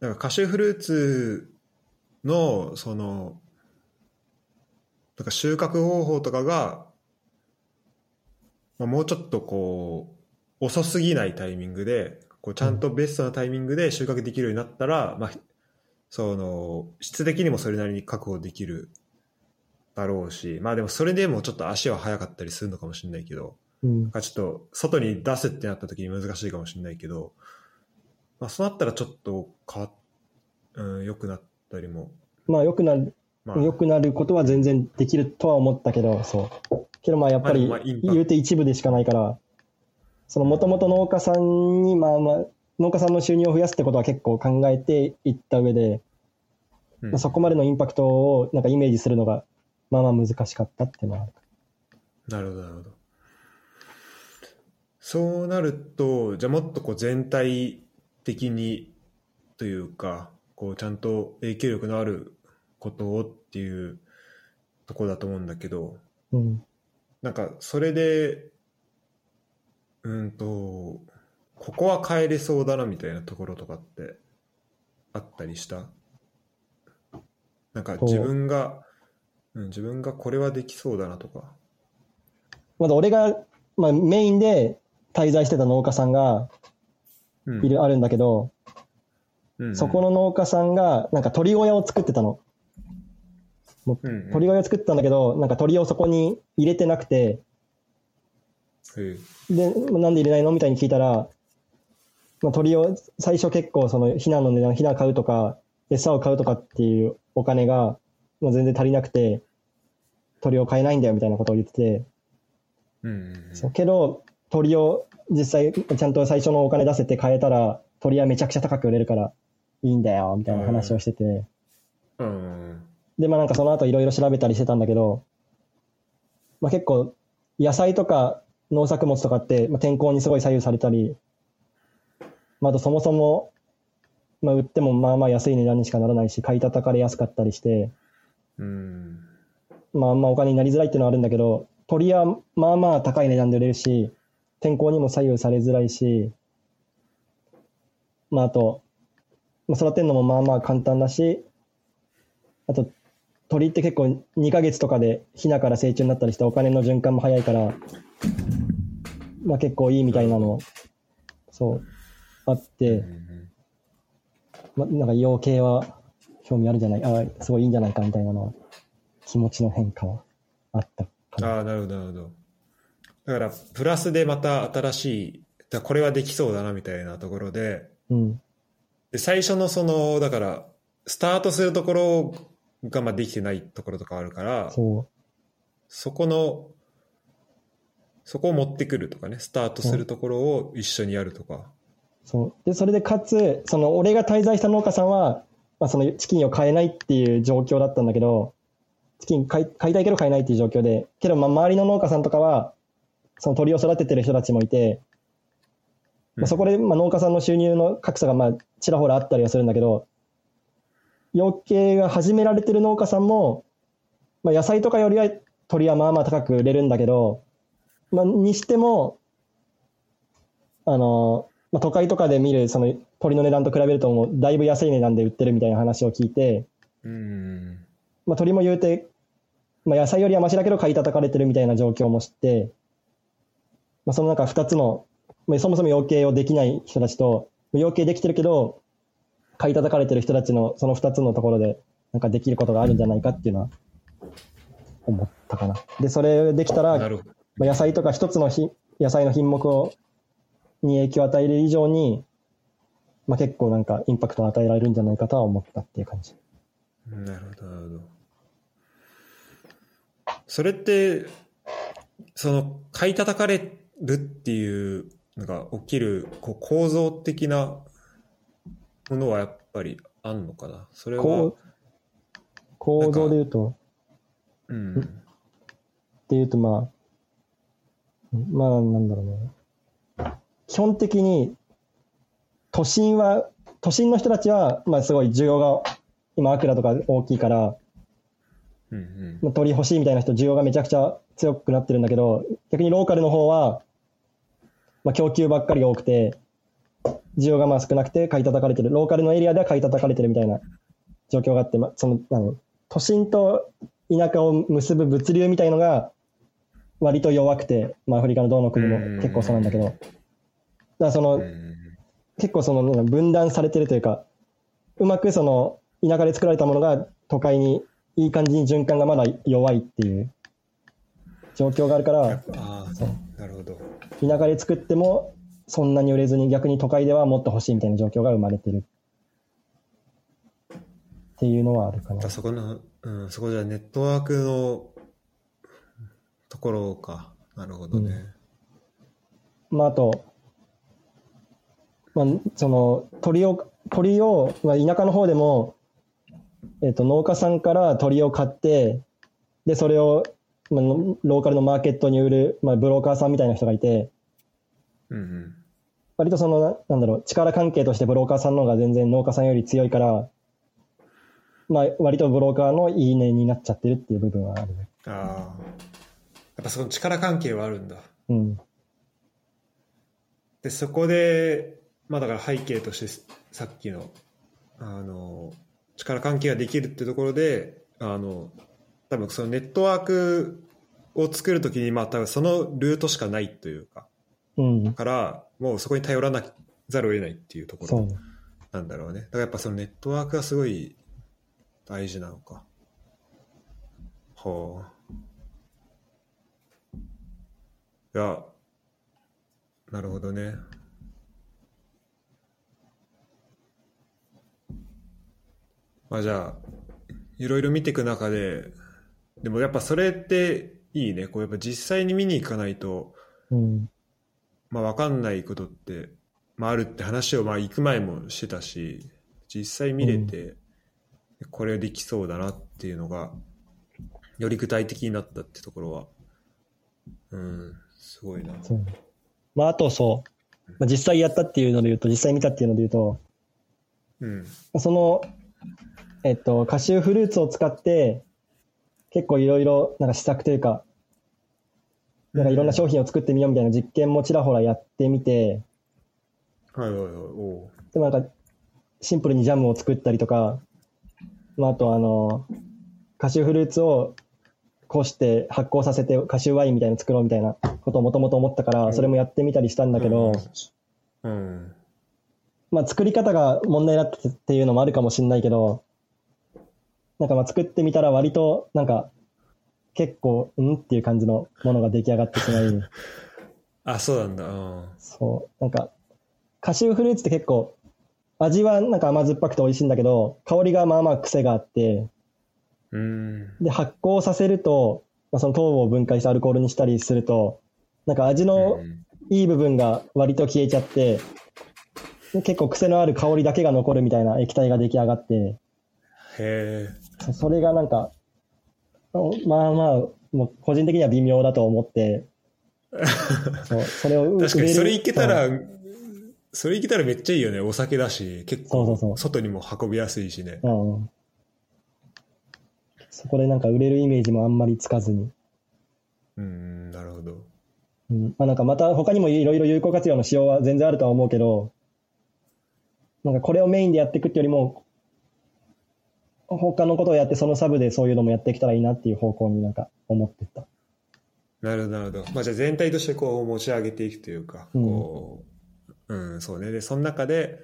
なんかカシューフルーツの、その、なんか収穫方法とかが、まあ、もうちょっとこう、遅すぎないタイミングで、こうちゃんとベストなタイミングで収穫できるようになったら、まあ、その、質的にもそれなりに確保できるだろうし、まあでもそれでもちょっと足は速かったりするのかもしれないけど、うん。ちょっと外に出すってなった時に難しいかもしれないけど、まあそうなったらちょっと変わっ、うん、良くなったりも、まあ良くなる、まあ、良くなることは全然できるとは思ったけど、そう。けどまあやっぱり言うて一部でしかないから、そのもともと農家さんにまあまあ、農家さんの収入を増やすってことは結構考えていった上で、うんまあ、そこまでのインパクトをなんかイメージするのがまあまあ難しかったっていうのはある。なるほど、なるほど。そうなると、じゃあもっとこう全体的にというか、こうちゃんと影響力のあることをっていうところだと思うんだけど、うん。なんかそれで、うんと、ここは変えれそうだなみたいなところとかってあったりした？なんか自分が、うん、自分がこれはできそうだなとか。まだ俺が、まあ、メインで滞在してた農家さんがうんいる、あるんだけど、うんうんそこの農家さんがなんか鳥小屋を作ってたの。もううんうん。鳥小屋を作ってたんだけど、なんか鳥をそこに入れてなくて、へで、なんで入れないのみたいに聞いたら、まあ、鳥を最初結構そのヒナの値段、ヒナ買うとか、餌を買うとかっていうお金が、まあ、全然足りなくて、鳥を買えないんだよみたいなことを言ってて、えうんうんうん。そうけど、鳥を実際ちゃんと最初のお金出せて買えたら、鳥はめちゃくちゃ高く売れるからいいんだよ、みたいな話をしてて、うんで、まあなんかその後いろいろ調べたりしてたんだけど、まあ結構野菜とか農作物とかって、まあ、天候にすごい左右されたり、まああとそもそも、まあ売ってもまあまあ安い値段にしかならないし、買い叩かれやすかったりして、うん。まああんまお金になりづらいっていうのはあるんだけど、鳥はまあまあ高い値段で売れるし、天候にも左右されづらいし、まああと、まあ、育てるのもまあまあ簡単だし、あと鳥って結構2ヶ月とかでヒナから成虫になったりしてお金の循環も早いから、まあ結構いいみたいなの、そう、あっうんて、まあなんか養鶏は興味あるんじゃない、あすごいいいんじゃないかみたいなのは、気持ちの変化はあったかな。ああなるほどなるほどだからプラスでまた新しいだこれはできそうだなみたいなところでうん。で最初のそのだからスタートするところがまあできてないところとかあるからそこのそこを持ってくるとかねスタートするところを一緒にやるとか、そう。で、それでかつ、その、俺が滞在した農家さんは、まあ、そのチキンを買えないっていう状況だったんだけど、チキン買い買いたいけど買えないっていう状況で、けど、まあ、周りの農家さんとかは、その鳥を育ててる人たちもいて、まあ、そこで、まあ、農家さんの収入の格差が、まあ、ちらほらあったりはするんだけど、養鶏が始められてる農家さんも、まあ、野菜とかよりは鳥はまあまあ高く売れるんだけど、まあ、にしても、あの、まあ、都会とかで見るその鳥の値段と比べるともうだいぶ安い値段で売ってるみたいな話を聞いて、うん。まあ、鳥も言うて、まあ、野菜よりはマシだけど買い叩かれてるみたいな状況も知って、まあ、その中2つの、まあ、そもそも養鶏をできない人たちと養鶏できてるけど買い叩かれてる人たちのその2つのところでなんかできることがあるんじゃないかっていうのは思ったかな。でそれできたらまあ、野菜とか一つのひ野菜の品目をに影響を与える以上に、まあ、結構なんかインパクトを与えられるんじゃないかとは思ったっていう感じ。なるほどなるほどそれってその買い叩かれるっていうのが起きるこう構造的なものはやっぱりあんのかな？それはこう構造で言うと、うん。っていうとまあ、まあなんだろうね。基本的に都心は、都心の人たちは、まあすごい需要が、今アクラとか大きいから、うんうん。まあ鳥欲しいみたいな人、需要がめちゃくちゃ強くなってるんだけど、逆にローカルの方は、まあ、供給ばっかりが多くて、需要がまあ少なくて買い叩かれてる、ローカルのエリアでは買い叩かれてるみたいな状況があって、まあ、そのあの都心と田舎を結ぶ物流みたいのが割と弱くて、まあ、アフリカのどの国も結構そうなんだけど、だからその、うん。結構その分断されてるというか、うまくその田舎で作られたものが都会にいい感じに循環がまだ弱いっていう状況があるから、あそう。あ、なるほど。田舎で作ってもそんなに売れずに逆に都会ではもっと欲しいみたいな状況が生まれてるっていうのはあるかなだ。そこの、うん、そこじゃネットワークのところか。なるほどね。まあ、あと、まあ、その鳥を鳥を、まあ、田舎の方でも、えっと農家さんから鳥を買ってでそれを、まあ、のローカルのマーケットに売る、まあ、ブローカーさんみたいな人がいてうんうん。割とそのななんだろう力関係としてブローカーさんの方が全然農家さんより強いから、まあ、割とブローカーのいいねになっちゃってるっていう部分はあるね。ああ。やっぱその力関係はあるんだ。うんで、そこで、まあだから背景としてさっきの、あの、力関係ができるってところで、あの、多分そのネットワークを作るときに、まあ多分そのルートしかないというか、うん、から、もうそこに頼らなざるを得ないっていうところ。なんだろうね。だからやっぱそのネットワークがすごい大事なのか。はあ。いや、なるほどね。まあじゃあ、いろいろ見ていく中で、でもやっぱそれっていいね。こうやっぱ実際に見に行かないと、うん、まあ、分かんないことって、まあ、あるって話をまあ行く前もしてたし実際見れて、これできそうだなっていうのがより具体的になったってところはうんすごいな。まあ、あとそう、まあ、実際やったっていうので言うと、実際見たっていうので言うと、うん。その、えっと、カシューフルーツを使って、結構いろいろ、なんか試作というか、なんかいろんな商品を作ってみようみたいな実験もちらほらやってみて、はいはいはいおう。でもなんか、シンプルにジャムを作ったりとか、まあ、あとあの、カシューフルーツをこして発酵させてカシューワインみたいなの作ろうみたいなことをもともと思ったから、それもやってみたりしたんだけど、うん。まあ、作り方が問題だったっていうのもあるかもしれないけど、なんかまあ作ってみたら割となんか結構うんっていう感じのものが出来上がってしまい、あそうなんだ。うん。そう、なんかカシューフルーツって結構味はなんか甘酸っぱくて美味しいんだけど、香りがまあまあ癖があって、うん。で発酵させると、まあ、その糖を分解してアルコールにしたりすると、なんか味のうん。いい部分が割と消えちゃって、で結構癖のある香りだけが残るみたいな液体が出来上がって、へえそそれがなんか、おまあまあ、もう個人的には微妙だと思って、そうそれを売 確かにそれいけたら、うん。それいけたらめっちゃいいよねお酒だし。結構そうそうそう。外にも運びやすいしね。うん。そこでなんか売れるイメージもあんまりつかずに。うんなるほど。うん。まあ、なんかまた他にもいろいろ有効活用の仕様は全然あるとは思うけど、なんかこれをメインでやっていくってよりも、他のことをやってそのサブでそういうのもやっていけたらいいなっていう方向になんか思ってた。なるほど、なるほど。まあ、じゃあ全体としてこう持ち上げていくというか、うんこう、うん、そうね。で、その中で、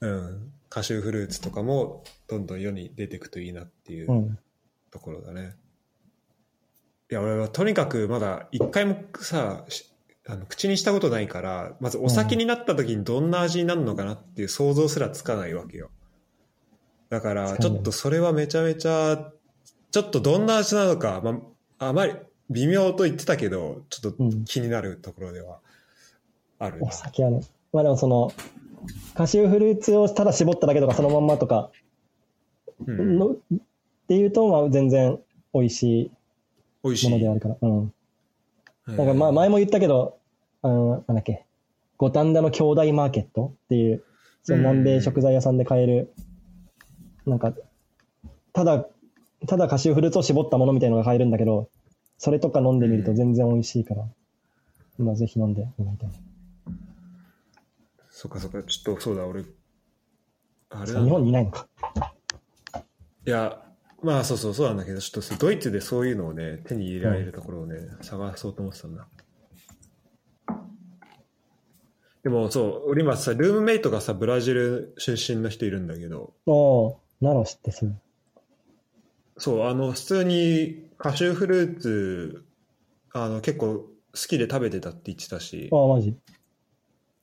うん、カシューフルーツとかもどんどん世に出ていくといいなっていううんところだね。いや、俺はとにかくまだ一回もさ、しあの口にしたことないから、まずお酒になった時にどんな味になるのかなっていう想像すらつかないわけよ。だから、ちょっとそれはめちゃめちゃ、ちょっとどんな味なのか、まあ、あまり微妙と言ってたけど、ちょっとうん気になるところではあるなお酒はね。まあでもその、カシューフルーツをただ絞っただけとかそのまんまとかうん、の、っていうと、まあ全然美味し美味しい。いものであるから。うん。うんなんかまあ前も言ったけど、あの、なんだっけ、五反田の兄弟マーケットっていう、その南米食材屋さんで買える、なんか、ただ、ただカシューフルーツを絞ったものみたいなのが買えるんだけど、それとか飲んでみると全然美味しいから、まあぜひ飲んでもらいたい。そっかそっか、ちょっとそうだ、俺、あれ日本にいないのか。いや、まあそうそうそうなんだけど、ちょっとドイツでそういうのをね、手に入れられるところをね、探そうと思ってたんだ。でもそう、俺今さ、ルームメイトがさ、ブラジル出身の人いるんだけど、なの知ってすぐ。そう、あの、普通にカシューフルーツ、あの、結構好きで食べてたって言ってたし、ああ、マジ？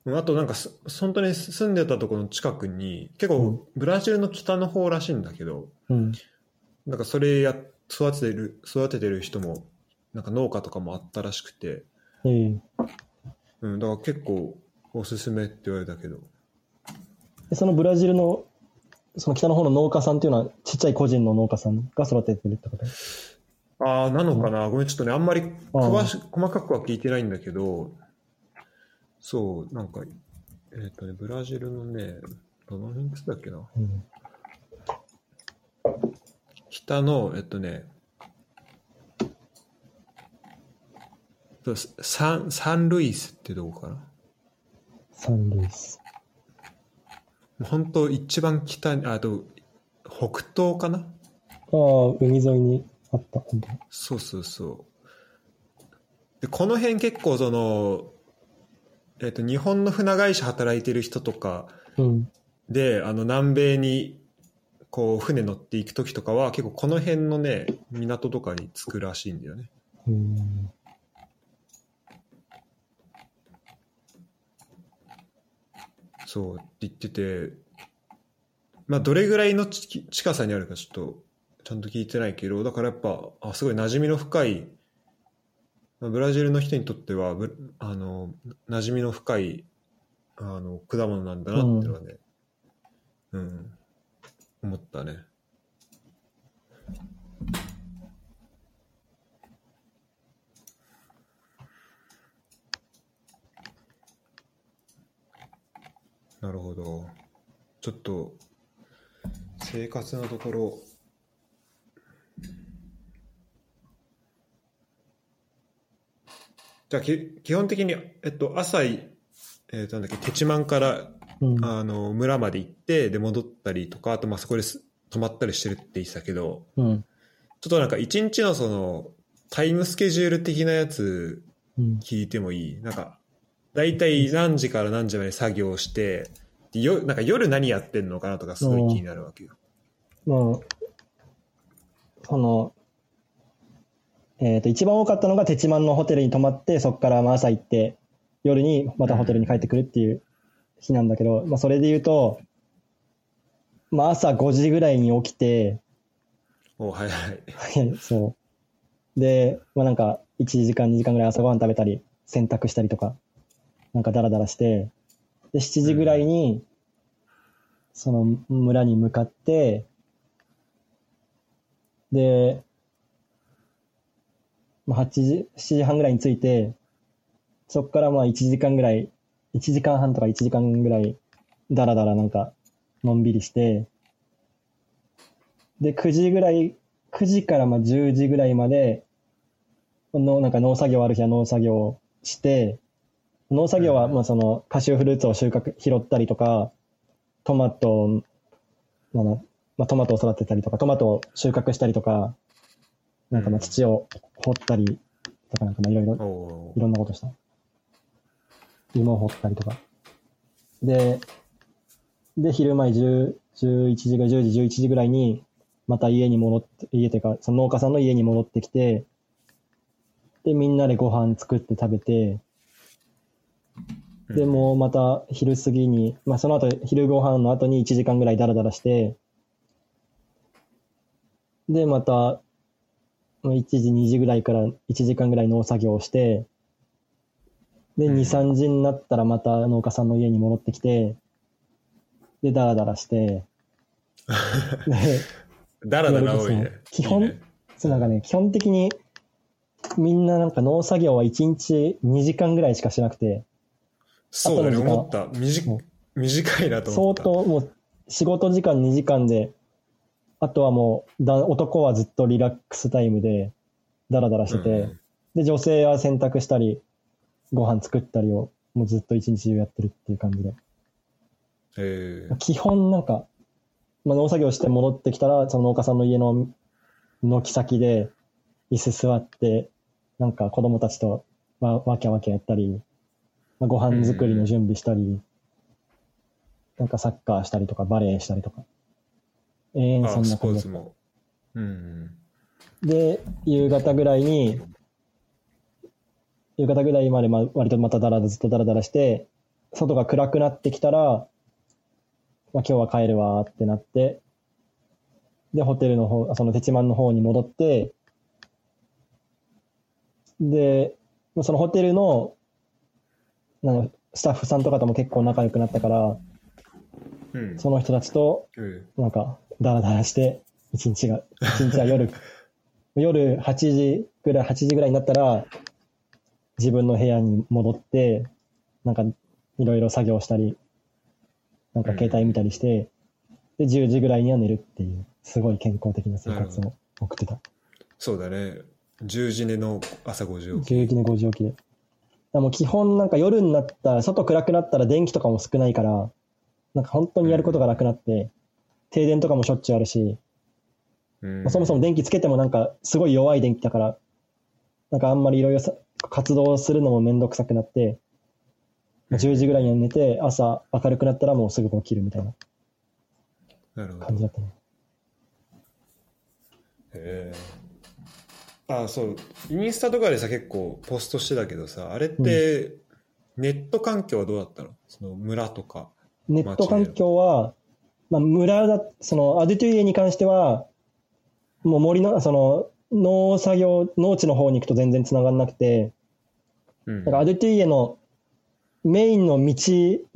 あとなんかす、本当に住んでたところの近くに、結うん構ブラジルの北の方らしいんだけど、うん。なんかそれや、育ててる、育ててる人も、なんか農家とかもあったらしくて、ええうん、だから結構おすすめって言われたけど、でそのブラジルの、その北の方の農家さんっていうのは、ちっちゃい個人の農家さんが育ててるってこと？ああ、なのかな、ごめん、ちょっとね、あんまり詳し細かくは聞いてないんだけど、そう、なんか、えっ、とね、ブラジルのね、どの辺っつったっけな、うん。北の、えっとね、サンサンルイスってどこかな？サンルイス。本当一番北に、あと、北東かな？ああ、海沿いにあった。本当にそうそうそう。で、この辺結構その、えっと、日本の船会社働いてる人とかうん。で、あの、南米に、こう、船乗っていく時とかは、結構この辺のね、港とかに着くらしいんだよね。うん。そうって言ってて、まあ、どれぐらいの近さにあるかちょっと、ちゃんと聞いてないけど、だからやっぱ、あ、すごい馴染みの深い、まあブラジルの人にとっては、ぶあの、馴染みの深い、あの、果物なんだなっていうのはね、うん、思ったね。なるほど。ちょっと、生活のところ、じゃあき基本的に、えっと、朝い、えっと、なんだっけ、テチマンからうん。あの村まで行ってで戻ったりとかあとまあそこです泊まったりしてるって言ってたけどうん。ちょっとなんか一日のそのタイムスケジュール的なやつうん。聞いてもいい？なんか大体何時から何時まで作業してでよなんか夜何やってんのかなとかすごい気になるわけよ。まあ、その、えっ、と、一番多かったのが、テチマンのホテルに泊まって、そこからまあ朝行って、夜にまたホテルに帰ってくるっていう日なんだけど、まあ、それで言うと、まあ、朝5時ぐらいに起きて、おはいはい。は いそう。で、まあ、なんか、1時間、2時間ぐらい朝ごはん食べたり、洗濯したりとか、なんかダラダラして、で、7時ぐらいに、その村に向かって、で、まあ、8時、7時半ぐらいに着いて、そこからまあ1時間ぐらい、1時間半とか1時間ぐらい、だらだらなんか、のんびりして、で、9時ぐらい、9時からまあ10時ぐらいまで、の、なんか農作業ある日は農作業をして、農作業はまあそのカシューフルーツを収穫、拾ったりとか、トマト、なんだまあ、トマトを育てたりとか、トマトを収穫したりとか、なんかまあ土を掘ったりとかなんかまあいろいろおいろんなことした。芋を掘ったりとか。で、で、昼前10、11時ぐらい、10時、11時ぐらいに、また家に戻って、家というか、その農家さんの家に戻ってきて、で、みんなでご飯作って食べて、で、もうまた昼過ぎに、まあその後、昼ご飯の後に1時間ぐらいダラダラして、で、また、1時、2時ぐらいから1時間ぐらい農作業をして、で、2、3時になったらまた農家さんの家に戻ってきて、で、ダラダラして、で、だらだら多いね。基本いいね。そうなんかね、基本的にみんななんか農作業は1日2時間ぐらいしかしなくて、そうだね、思った。短いなと思相った。当もう仕事時間2時間で、あとはもうだ男はずっとリラックスタイムでダラダラしてて、うんで、女性は洗濯したり、ご飯作ったりをもうずっと一日中やってるっていう感じで。えー基本なんか、まあ、農作業して戻ってきたら、その農家さんの家の軒先で椅子座って、なんか子供たちとわわきゃわきゃやったり、まあ、ご飯作りの準備したり、なんかサッカーしたりとかバレエしたりとか。永遠そんな感じ。うん。で、夕方ぐらいに、夕方ぐらいまで、まあ、割とまただらずっとだらだらして、外が暗くなってきたら、まあ、今日は帰るわーってなって、で、ホテルの方、そのテチマンの方に戻って、で、そのホテルの、なんかスタッフさんとかとも結構仲良くなったから、うん。その人たちとうんなんか、ダラダラして、一日が、一日は夜、夜8時ぐらい、8時ぐらいになったら、自分の部屋に戻って、なんか、いろいろ作業したり、なんか携帯見たりして、で、10時ぐらいには寝るっていう、すごい健康的な生活を送ってた。そうだね。10時寝の朝5時起き。10時に5時起きで。もう基本なんか夜になったら、外暗くなったら電気とかも少ないから、なんか本当にやることがなくなって、停電とかもしょっちゅうあるし、うん。まあそもそも電気つけてもなんかすごい弱い電気だから、なんかあんまりいろいろさ活動するのもめんどくさくなって、まあ10時ぐらいには寝て、朝明るくなったらもうすぐ起きるみたいな感じだったね。へえあそう。インスタとかでさ結構ポストしてたけどさあれってネット環境はどうだったの？その村とかネット環境は、まあ、村だ、そのアデュトゥイエに関しては、もう森の、その農作業、農地の方に行くと全然繋がんなくて、うん。だからアデュトゥイエのメインの道、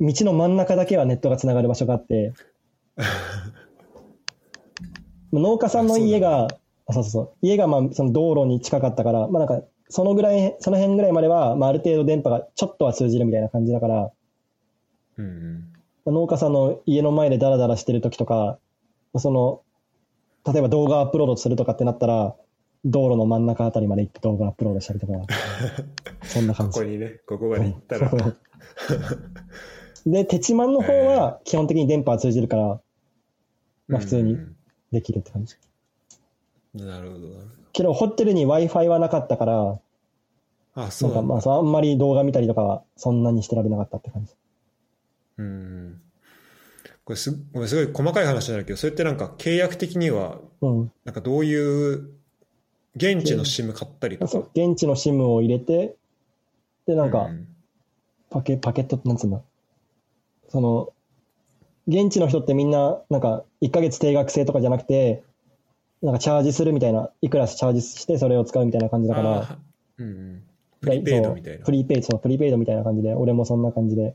道の真ん中だけはネットがつながる場所があって、農家さんの家が、あそうそうそう、家がまあその道路に近かったから、まあなんか、そのぐらい、その辺ぐらいまでは、まあある程度電波がちょっとは通じるみたいな感じだから、うんうん。まあ農家さんの家の前でダラダラしてる時とか、まあその、例えば動画アップロードするとかってなったら、道路の真ん中あたりまで行って動画アップロードしたりとか、そんな感じ。ここ。にねここまで行ったら。う。んで、テチマンの方は基本的に電波は通じるから、まあ普通にうん。できるって感じ。なるほどけど、ホテルに Wi-Fi はなかったから、どあそうんなんかまあ、そうあんまり動画見たりとかはそんなにしてられなかったって感じ。うんこれすごめんすごい細かい話になるけどそれってなんか契約的にはうん。なんかどういう現地の SIM 買ったりとか？そう、現地の SIM を入れて、で、なんか、うん。パケ、パケットってなんつうんだ？その、現地の人ってみんな、なんか、1ヶ月定額制とかじゃなくて、なんかチャージするみたいな、いくらチャージしてそれを使うみたいな感じだから、うんうんプリペイドみたいなプリペイド、プリペイドみたいな感じで、俺もそんな感じで、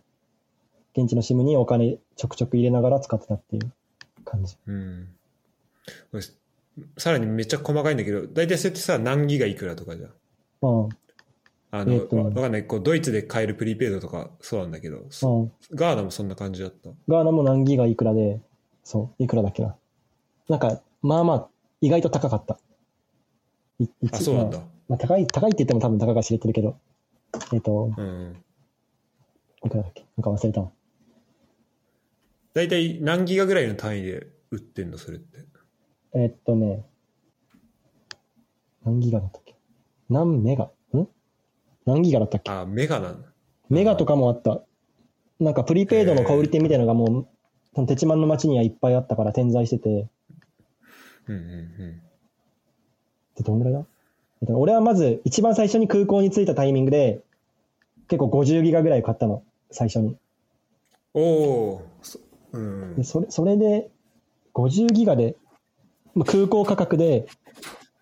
現地の SIM にお金ちょくちょく入れながら使ってたっていう感じ。うんさらにめっちゃ細かいんだけど大体それってさ何ギガいくらとかじゃんうん。あの、えわわかんないこうドイツで買えるプリペイドとかそうなんだけど、うそん。ガーナもそんな感じだったガーナも何ギガいくらで、そう、いくらだっけな。なんか、まあまあ、意外と高かった。いあそうなんだ。まあまあ、高い、高いって言っても多分高が知れてるけど、えっ、と、うん。いくらだっけ？なんか忘れたわ。大体何ギガぐらいの単位で売ってんのそれって？えっとね、何ギガだったっけ？何メガ？ん？何ギガだったっけ？あメガなんだ。メガとかもあった。なんかプリペイドの小売店みたいなのがもう、そのテチマンの街にはいっぱいあったから点在してて、うんうんでどんぐらいだ？えっと俺はまず一番最初に空港に着いたタイミングで、結構50ギガぐらい買ったの、最初に。うんおおそうんでそれそれで、50ギガで、まあ空港価格で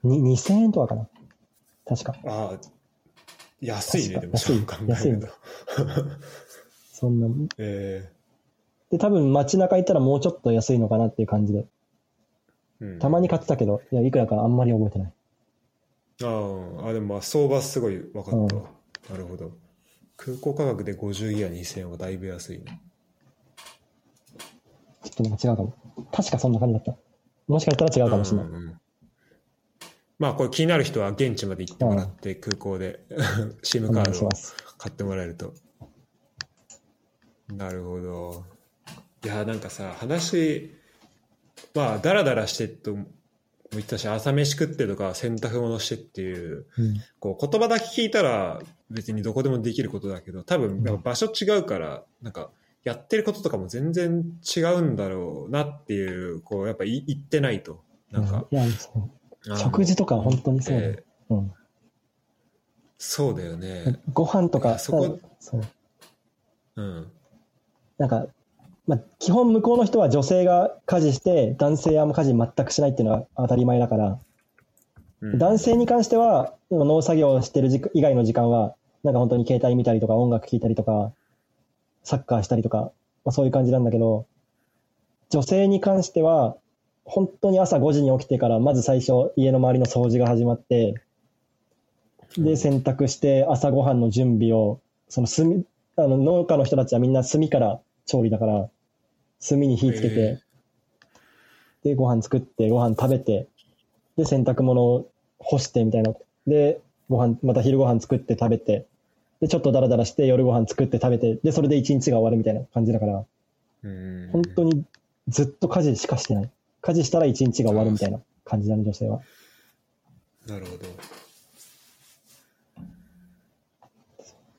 に2000円とかかな。確か。ああ安いねでもそう考えるとそんな。えで、多分街中行ったらもうちょっと安いのかなっていう感じで。えうんたまに買ってたけど、いや、いくらかあんまり覚えてない。あああでもまあ相場すごい分かったわ、なるほど空港価格で50ギガ2000円はだいぶ安いねちょっとなんか違うかも。確かそんな感じだった。もしかしたら違うかもしれない。うんうんまあこれ気になる人は現地まで行ってもらって空港で SIM カードを。買ってもらえるとなるほどいやなんかさ話まあダラダラしてとも言ってたし朝飯食ってとか洗濯物してっていううん。こう言葉だけ聞いたら別にどこでもできることだけど多分場所違うからなんかやってることとかも全然違うんだろうなっていうこうやっぱい言ってないとなんか、いや、そうあの食事とか本当にそうだよえうん。そうだよね。ご飯とか、そこそう。うん。なんか、まあ、基本向こうの人は女性が家事して、男性は家事全くしないっていうのは当たり前だから、うん。男性に関しては、農作業をしてる時間以外の時間は、なんか本当に携帯見たりとか、音楽聴いたりとか、サッカーしたりとか、まあ、そういう感じなんだけど、女性に関しては、本当に朝5時に起きてから、まず最初、家の周りの掃除が始まって、で、洗濯して、朝ごはんの準備を、その炭、あの、農家の人たちはみんな炭から調理だから、炭に火つけへて、で、ご飯作って、ご飯食べて、で、洗濯物を干してみたいな。で、ご飯、また昼ご飯作って食べて、で、ちょっとダラダラして夜ご飯作って食べて、で、それで一日が終わるみたいな感じだから、うん本当にずっと家事しかしてない。家事したら一日が終わるみたいな感じだね、女性は。なるほど。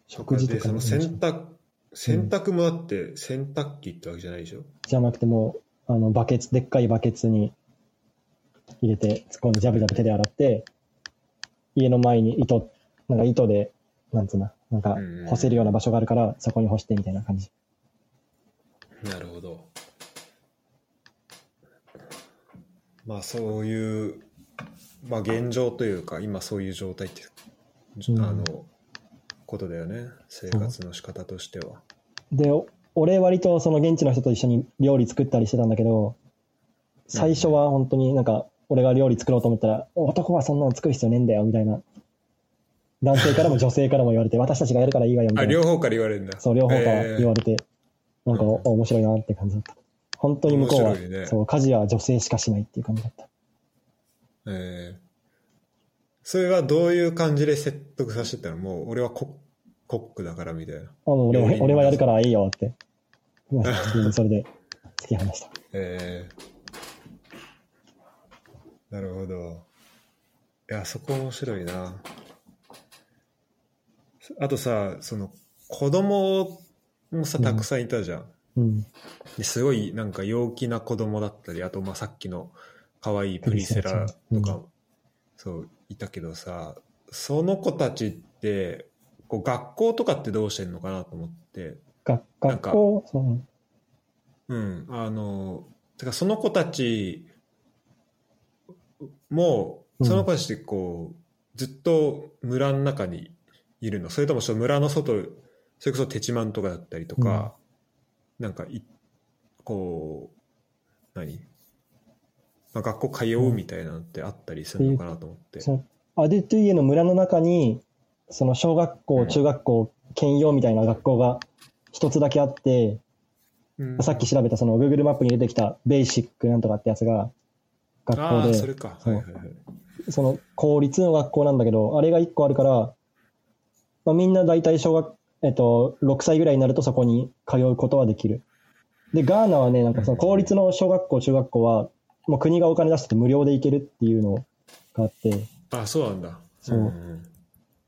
食事とでその洗濯、洗濯もだって洗濯機ってわけじゃないでしょ？じゃなくてもう、あの、バケツ、でっかいバケツに入れて、突っ込んでジャブジャブ手で洗って、家の前に糸、なんか糸で、なんつうな、なんか干せるような場所があるから、そこに干してみたいな感じ。なるほど。まあそういう、まあ現状というか、今そういう状態って、うんあの、ことだよね。生活の仕方としては。で、お俺割とその現地の人と一緒に料理作ったりしてたんだけど、最初は本当になんか、俺が料理作ろうと思ったら、男はそんなの作る必要ねえんだよ、みたいな。男性からも女性からも言われて、私たちがやるからいいわよ、みたあ、いな。両方から言われるんだ。そう、両方からえー言われて、なんか、うんお面白いなって感じだった。本当に向こうは、そう、家事は女性しかしないっていう感じだった。えーそれはどういう感じで説得させてたの？もう俺はココックだからみたいな。あ、もう俺は俺はやるからいいよって。それで突き放した。えーなるほど。いや、そこ面白いな。あとさ、その子供もさ、うんたくさんいたじゃん。うん。ですごいなんか陽気な子供だったり、あとまあさっきの可愛いプリセラとうか、そう、いたけどさ、その子たちって、こう学校とかってどうしてんのかなと思って、がなんか学校、そううん、あの、てかその子たちも、うん。その子たちってこう、ずっと村の中にいるの。それともその村の外、それこそテチマンとかだったりとか、なんかい、こう、何？まあ、学校通うみたいなのってあったりするのかなと思って。そのアデトゥイエの村の中に、その小学校、中学校、兼用みたいな学校が一つだけあって、うん。さっき調べたその Google マップに出てきたベーシックなんとかってやつが学あ校で、あそはいはいはい。その公立の学校なんだけど、あれが1個あるから、まあ、みんな大体小学、えっと、6歳ぐらいになるとそこに通うことはできる。で、ガーナはね、なんかその公立の小学校、中学校は、もう国がお金出してて無料で行けるっていうのがあって、あ、そうなんだ。そう。んん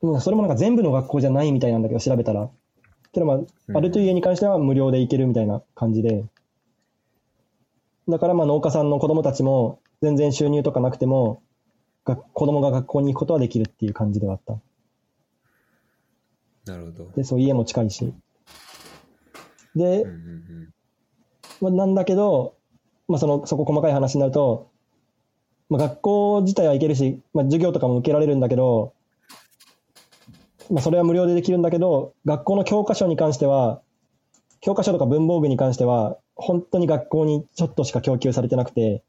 でもそれもなんか全部の学校じゃないみたいなんだけど、調べたら。けどまうんあ、アルトゥイエに関しては無料で行けるみたいな感じで。だからまあ農家さんの子供たちも全然収入とかなくても、が子供が学校に行くことはできるっていう感じではあった。なるほど。で、そう家も近いし。でうん、うんまあ、なんだけど、まあその、そこ細かい話になると、まあ学校自体は行けるし、まあ授業とかも受けられるんだけど、まあそれは無料でできるんだけど、学校の教科書に関しては、教科書とか文房具に関しては、本当に学校にちょっとしか供給されてなくて、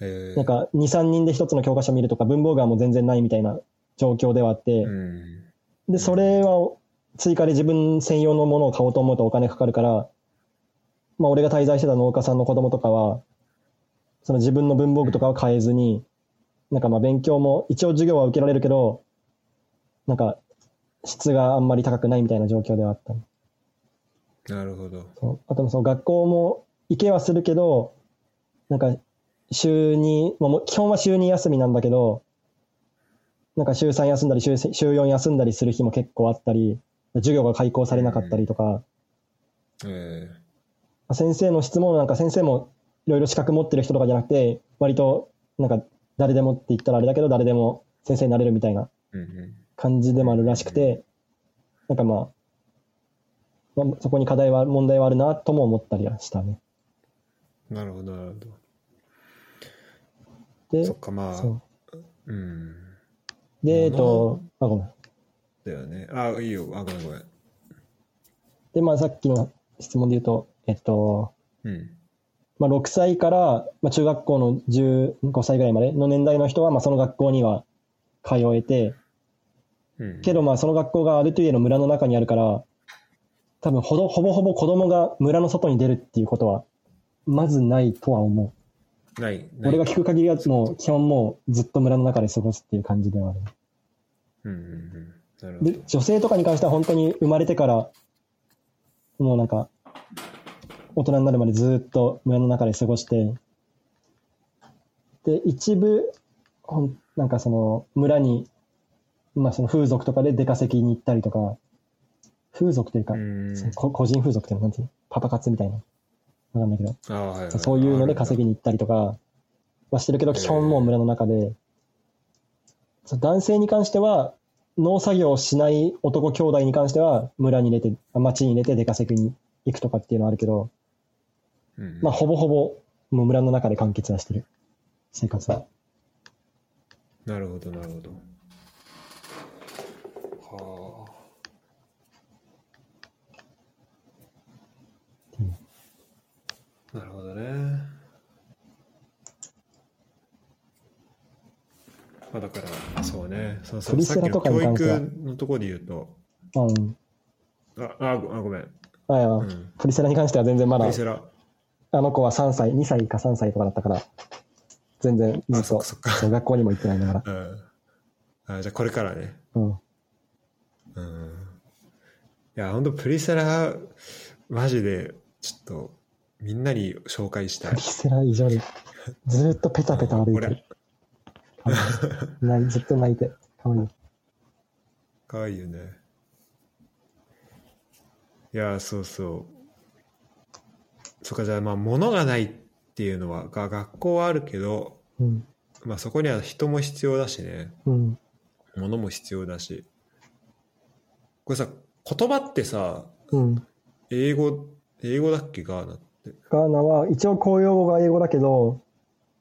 えー。なんか2、3人で一つの教科書見るとか文房具はもう全然ないみたいな状況ではあって、うん。で、それは追加で自分専用のものを買おうと思うとお金かかるから、まあ俺が滞在してた農家さんの子供とかは、その自分の文房具とかは買えずに、なんかまあ勉強も一応授業は受けられるけど、なんか質があんまり高くないみたいな状況ではあった。なるほど。そう。あとその学校も行けはするけど、なんか週に、まあ、もう基本は週2休みなんだけど、なんか週3休んだり週週4休んだりする日も結構あったり、授業が開講されなかったりとか、え。まあ先生の質問なんか先生もいろいろ資格持ってる人とかじゃなくて、割となんか誰でもって言ったらあれだけど、誰でも先生になれるみたいな。うんうん感じでもあるらしくて、なんかまあ、まあ、そこに課題は、問題はあるなとも思ったりはしたね。なるほどなるほでどそっ、かまあそう。うんで、えっと、あ、ごめん。だよねあいいよあごめんごめんで、まあさっきの質問で言うと、えっと、うんまあ6歳から、まあ中学校の15歳ぐらいまでの年代の人は、まあその学校には通えて、うんけどまあその学校がアルトゥイエの村の中にあるから、多分ほど、ほぼほぼ子供が村の外に出るっていうことは、まずないとは思。う。ない俺が聞く限りはもう基本もうずっと村の中で過ごすっていう感じではある。うんうんうん。なるほどで、女性とかに関しては本当に生まれてから、もうなんか、大人になるまでずっと村の中で過ごして、で、一部、ほんなんかその、村に、まあその風俗とかで出稼ぎに行ったりとか、風俗というか、う個人風俗っていうのなんていうの？パパ活みたいな。わかんないけど、はいはいそういうので稼ぎに行ったりとか。はしてるけど、基本もう村の中で、男性に関しては、農作業をしない男兄弟に関しては、村に入れて、あ町に入れて出稼ぎに行くとかっていうのはあるけど、うん。まあ、ほぼほぼ、もう村の中で完結はしてる。生活は。なるほど、なるほど。はあ。なるほどね。まあだから、そうね。そうそうプリセラとかに関してはさっきの教育のところで言うと、うん。あ、あ、ごあごめん。あいやうん。プリセラに関しては全然まだプリ、セラ。あの子は3歳、2歳か3歳とかだったから、全然ずっと学校にも行ってないんだから。うん。あじゃあこれからね。うん。うん。いや、ほんとプリセラ、マジで、ちょっと、みんなに紹介したいプリ。セラ異常で、ずーっとペタペタ歩いてる。ずっと泣いて。かわいい。かわいいよね。いや、そうそう。そっか、じゃあ、まあ、物がないっていうのは、が学校はあるけど、うん。まあ、そこには人も必要だしね。うん。物も必要だし。これさ、言葉ってさ、うん。英語、英語だっけ？ガーナって。ガーナは一応公用語が英語だけど、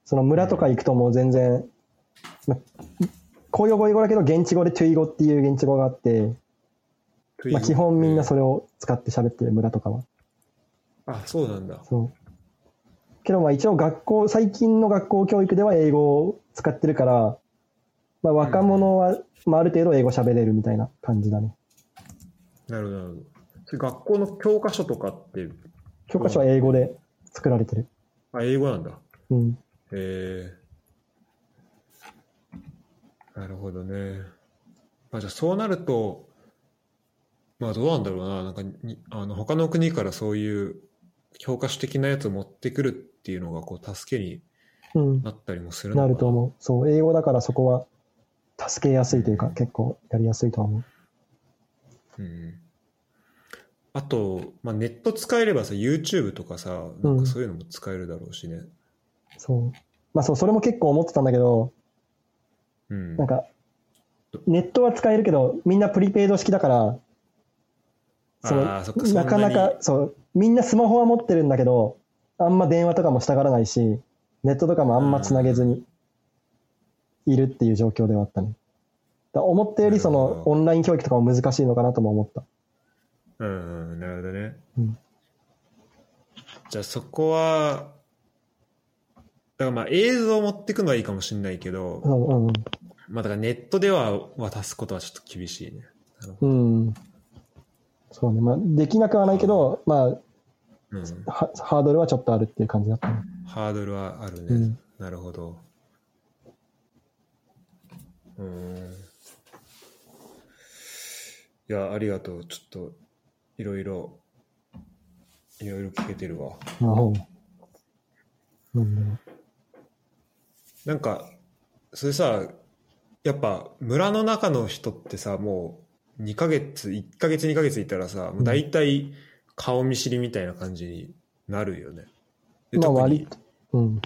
その村とか行くともう全然、ま公用語英語だけど現地語でトゥイ語っていう現地語があって、まあ、基本みんなそれを使って喋ってる村とかは。あ、そうなんだ。そう。けどまあ一応学校、最近の学校教育では英語を使ってるから、まあ若者は、まあある程度英語喋れるみたいな感じだね。なるほど、なるほど。それ学校の教科書とかって、教科書は英語で作られてる。あ、英語なんだ。うん。へえ。なるほどね。まあ、じゃあそうなると、まあどうなんだろうな。なんかにあの他の国からそういう教科書的なやつを持ってくるっていうのがこう助けにうん。なったりもするのなかなると思う。そう、英語だからそこは助けやすいというか、結構やりやすいとは思う。うん。あと、まあ、ネット使えればさ、YouTube とかさ、なんかそういうのも使えるだろうしね。そう。まあそう、それも結構思ってたんだけど、うん。なんか、ネットは使えるけど、みんなプリペイド式だから、そのそなかなか、そう、みんなスマホは持ってるんだけど、あんま電話とかもしたがらないし、ネットとかもあんまつなげずにいるっていう状況ではあったね。だ思ったよりそのオンライン教育とかも難しいのかなとも思った。うん、うん、なるほどね。うんじゃあそこは、だからまあ映像を持ってくのはいいかもしれないけど、うんうんまあだからネットでは渡すことはちょっと厳しいね。うん。うん。そうね。まあ、できなくはないけど、まあ、どうん、はハードルはちょっとあるっていう感じだったね。ハードルはあるね。うんなるほど。うん。いや、ありがとう。ちょっと、いろいろ、いろいろ聞けてるわ。なんだろなんか、それさ、やっぱ村の中の人ってさ、もう2ヶ月、1ヶ月2ヶ月いたらさ、もう大体顔見知りみたいな感じになるよね。でう。まあ割と、うん。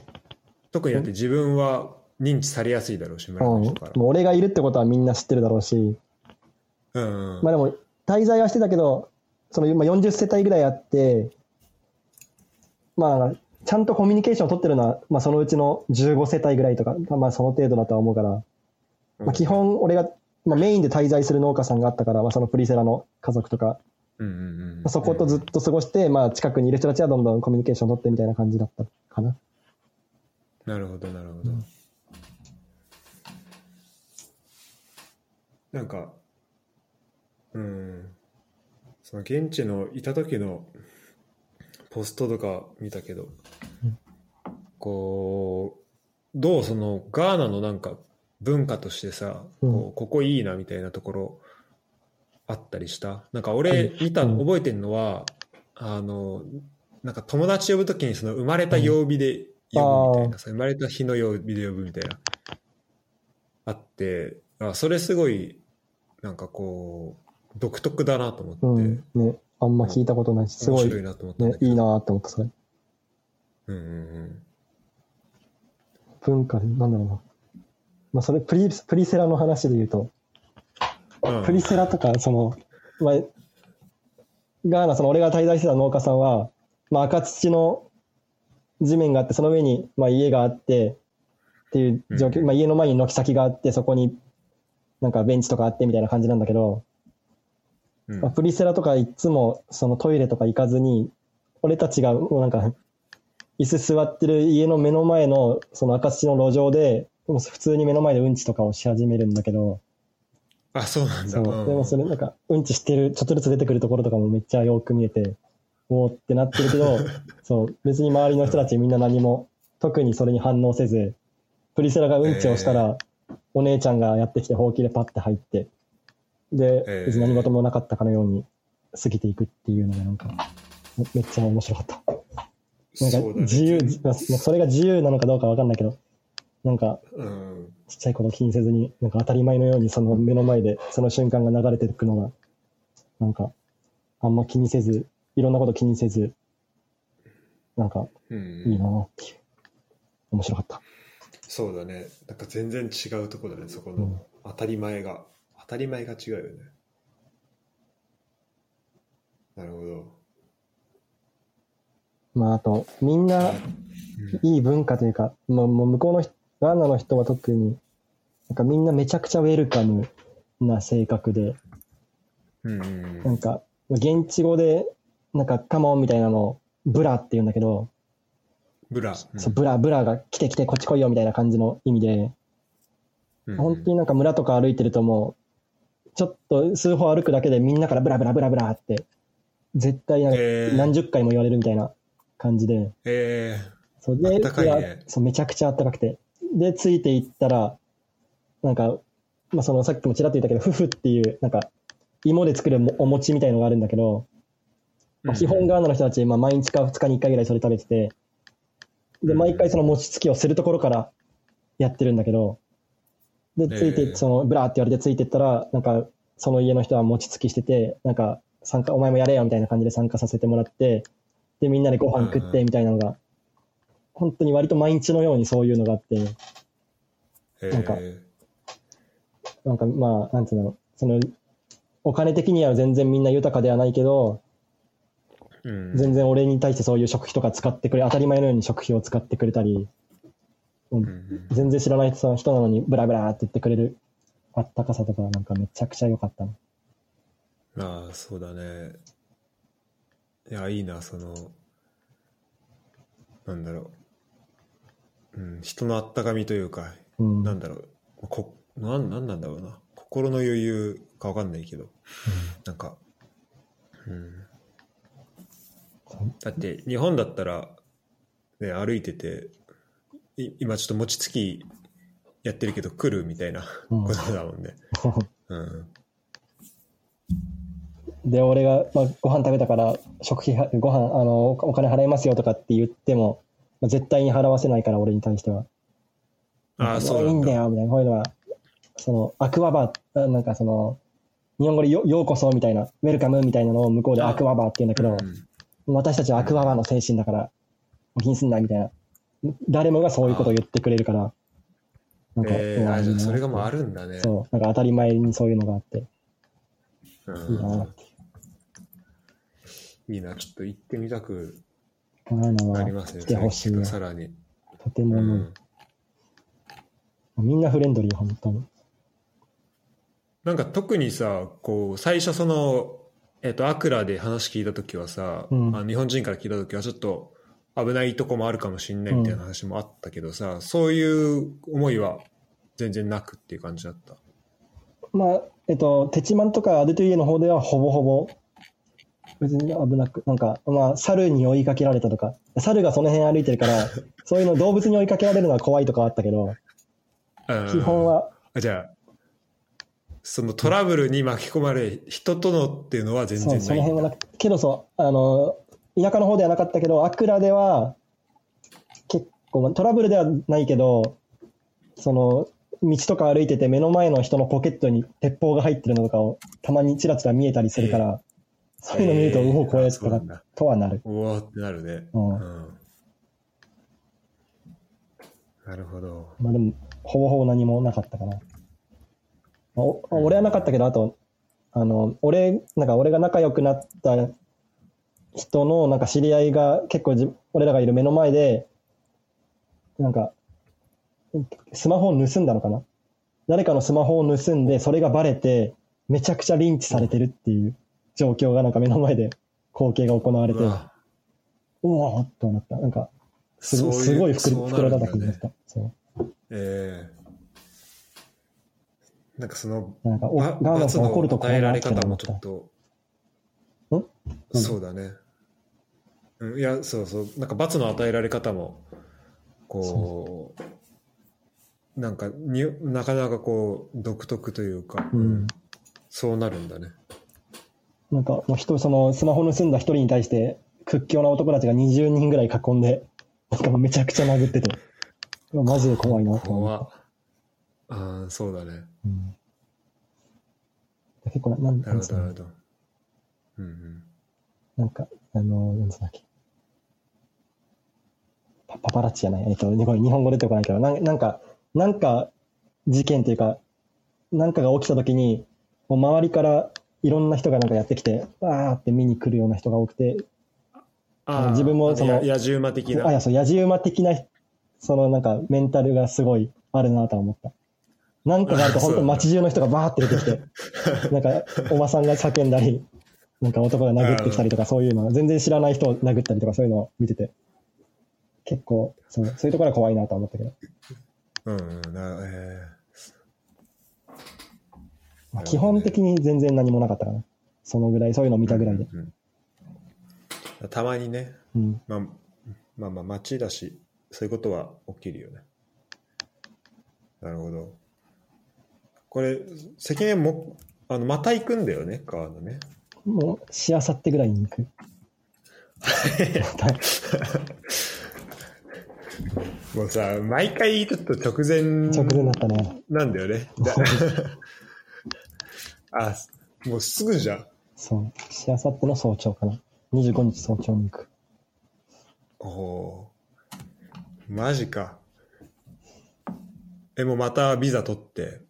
特にだって自分は認知されやすいだろうし、村の人から。う俺がいるってことはみんな知ってるだろうし、うんうん。まあでも、滞在はしてたけど、その今40世帯ぐらいあって、まあ、ちゃんとコミュニケーションを取ってるのは、まあそのうちの15世帯ぐらいとか、まあその程度だとは思うから、まあ基本俺が、まあメインで滞在する農家さんがあったから、まあそのプリセラの家族とか、うんうんうんまあそことずっと過ごして、まあ近くにいる人たちはどんどんコミュニケーションを取ってみたいな感じだったかな。なるほど、なるほど。なんか、うん、その現地のいた時のポストとか見たけど、うん。こう、どうそのガーナのなんか文化としてさ、うん。こうここいいなみたいなところあったりした？なんかは俺い。見た、うん。覚えてるのは、あの、なんか友達呼ぶときにその生まれた曜日で呼ぶみたいな、さ生まれた日の曜日で呼ぶみたいな、あって、あそれすごい、なんかこう、独特だなと思って、うん。ね。あんま聞いたことないし、すごい、いなと思った。ねいいなって思った、それ。うんうんうん。文化で、なんだろうな。まあそれプリ、プリセラの話で言うと、うんプリセラとか、その、まあ、ガーナ、その俺が滞在してた農家さんは、まあ赤土の地面があって、その上に、まあ家があって、っていう状況、うんまあ家の前に軒先があって、そこになんかベンチとかあってみたいな感じなんだけど、うん。まあ、プリセラとかいつもそのトイレとか行かずに、俺たちがもうなんか、椅子座ってる家の目の前のその赤土の路上で、もう普通に目の前でうんちとかをし始めるんだけど、あ、そうなんだ。そでもそれなんか、うんちしてる、ちょっとずつ出てくるところとかもめっちゃよく見えて、おーってなってるけど、そう、別に周りの人たちみんな何も、特にそれに反応せず、プリセラがうんちをしたら、お姉ちゃんがやってきて、ほうきでパッて入って、で、えー別に何事もなかったかのように過ぎていくっていうのがなんか、めめっちゃ面白かった。なんか自由、まあそれが自由なのかどうかわかんないけど、なんかうん。ちっちゃいこと気にせずに、なんか当たり前のようにその目の前でその瞬間が流れていくのが、なんか、あんま気にせず、いろんなこと気にせず、なんかうんいいなっていう。面白かった。そうだね。なんか全然違うところだね、そこのうん当たり前が。当たり前が違うよね。なるほど。まああと、みんなうんいい文化というか、まあ、もう向こうの人、ガーナの人は特に、なんかみんなめちゃくちゃウェルカムな性格で、うんうんなんか、現地語で、なんかカモンみたいなのを、ブラって言うんだけど、ブラ。そうブラ、ブラが来て来てこっち来いよみたいな感じの意味で、うん本当になんか村とか歩いてるともう、ちょっと数歩歩くだけでみんなからブラブラブラブラって、絶対なんか何十回も言われるみたいな感じで、えそう。で、ね。いやそうめちゃくちゃあったかくて。で、ついていったら、なんか、まあそのさっきもちらっと言ったけど、フフっていう、なんか、芋で作るお餅みたいのがあるんだけど、ーまあ、基本ガーナの人たち、まあ、毎日か2日に1回ぐらいそれ食べてて、で、うん。毎回その餅つきをするところからやってるんだけど、で、ついて、ええ。その、 bra って言われてついてったら、なんか、その家の人は餅つきしてて、なんか、参加、お前もやれよみたいな感じで参加させてもらって、で、みんなでご飯食ってみたいなのが、本当に割と毎日のようにそういうのがあって、え。ーなんかなんかまあ、なんつうの、その、お金的には全然みんな豊かではないけど、うん。全然俺に対してそういう食費とか使ってくれ、当たり前のように食費を使ってくれたり、全然知らない人の人なのにブラブラって言ってくれるあったかさとかなんかめちゃくちゃ良かったの。ああ、そうだね。いや、いいな、その、なんだろう。うん、人のあったかみというか、うん。なんだろう。こなんなんなんだろうな。心の余裕かわかんないけど、なんか、うん。だって、日本だったら、ね、歩いてて、い今ちょっと餅つきやってるけど来るみたいなうんことだもんね。うん。で、俺が、まあ、ご飯食べたから、食費は、ご飯、あの、おお金払いますよとかって言っても、まあ、絶対に払わせないから、俺に対しては。ああ、そういないんだ。んだよ、みたいな、こういうのは、その、アクワバー、あなんかその、日本語でよようこそみたいな、ウェルカムみたいなのを向こうでアクワバーって言うんだけど、うん私たちはアクワバーの精神だから、気にすんな、みたいな。誰もがそういうことを言ってくれるから、なんか、えー、それがもうあるんだね。そう、なんか当たり前にそういうのがあって、うんいいなって。いいな、ちょっと行ってみたくなりますね。来てほしいよ。さらに。とてうも思う、ん、みんなフレンドリー、本当に。なんか特にさ、こう、最初その、えっ、と、アクラで話聞いたときはさ、うんあの日本人から聞いたときはちょっと危ないとこもあるかもしれないみたいな話もあったけどさ、そういう思いは全然なくっていう感じだった？まあ、えっと、テチマンとかアデトゥイエの方ではほぼほぼ、別に危なく、なんか、まあ、猿に追いかけられたとか、猿がその辺歩いてるから、そういうの動物に追いかけられるのは怖いとかはあったけど、うん基本は、あじゃあ、そのトラブルに巻き込まれ、人とのっていうのは全然ない。その辺はなくけどそう、あの、田舎の方ではなかったけど、アクラでは、結構、まあトラブルではないけど、その、道とか歩いてて目の前の人のポケットに鉄砲が入ってるのとかをたまにちらちら見えたりするから、そういうの見ると、えーうお、怖いやつとかとはなる。うわーってなるね。うんうんなるほど。まあでも、ほぼほぼ何もなかったかな。まあお俺はなかったけど、あと、あの、俺、なんか俺が仲良くなった人の、なんか知り合いが結構じ、俺らがいる目の前で、なんか、スマホを盗んだのかな？誰かのスマホを盗んで、それがバレて、めちゃくちゃリンチされてるっていう状況がなんか目の前で光景が行われて、ううわおーっとなった。なんか、すごすごい袋叩きになった。そう。ええなんかその、なんか、おばガーナさん怒るとこう与えらなっちゃうなれ方もちょっと、ん？そうだね。うん、いや、そうそう、なんか罰の与えられ方も、こう、なんかに、なかなかこう、独特というか、うん。そうなるんだね。なんか、もう人、その、スマホ盗んだ一人に対して、屈強な男たちが20人ぐらい囲んで、なんかめちゃくちゃ殴ってて、マジで怖いなと思怖っっああ、そうだね。た。うん。結構な、なんなるほど、なるほど。うんうん。なんか、あの、なんつうんだっけ？パパパラッチじゃない。えっと、日本日本語出てこないけど、なんなんか、なんか、事件というか、なんかが起きたときに、もう周りからいろんな人がなんかやってきて、わーって見に来るような人が多くて、ああ自分もそのや野獣馬的な。あ、いや、そう、野獣馬的な、そのなんかメンタルがすごいあるなとは思った。なんかがあると本当街中の人がバーって出てきて、なんかおばさんが叫んだり、なんか男が殴ってきたりとかそういうの、全然知らない人を殴ったりとかそういうのを見てて、結構、そうそういうところは怖いなとは思ったけど、うんうん。なえまあ、基本的に全然何もなかったかな。そのぐらい、そういうのを見ーたぐらいで。うんうんたまにね、うん。まあ、まあまあ街だし、そういうことは起きるよね。なるほど。これ、関根も、あの、また行くんだよね、川野ね。もう、しあさってぐらいに行く。もうさ、毎回ちょっと直前直前だったね。なんだよね。だ あ、もうすぐじゃん。そう。しあさっての早朝かな。25日早朝に行く。おおーマジか。え、もうまたビザ取って、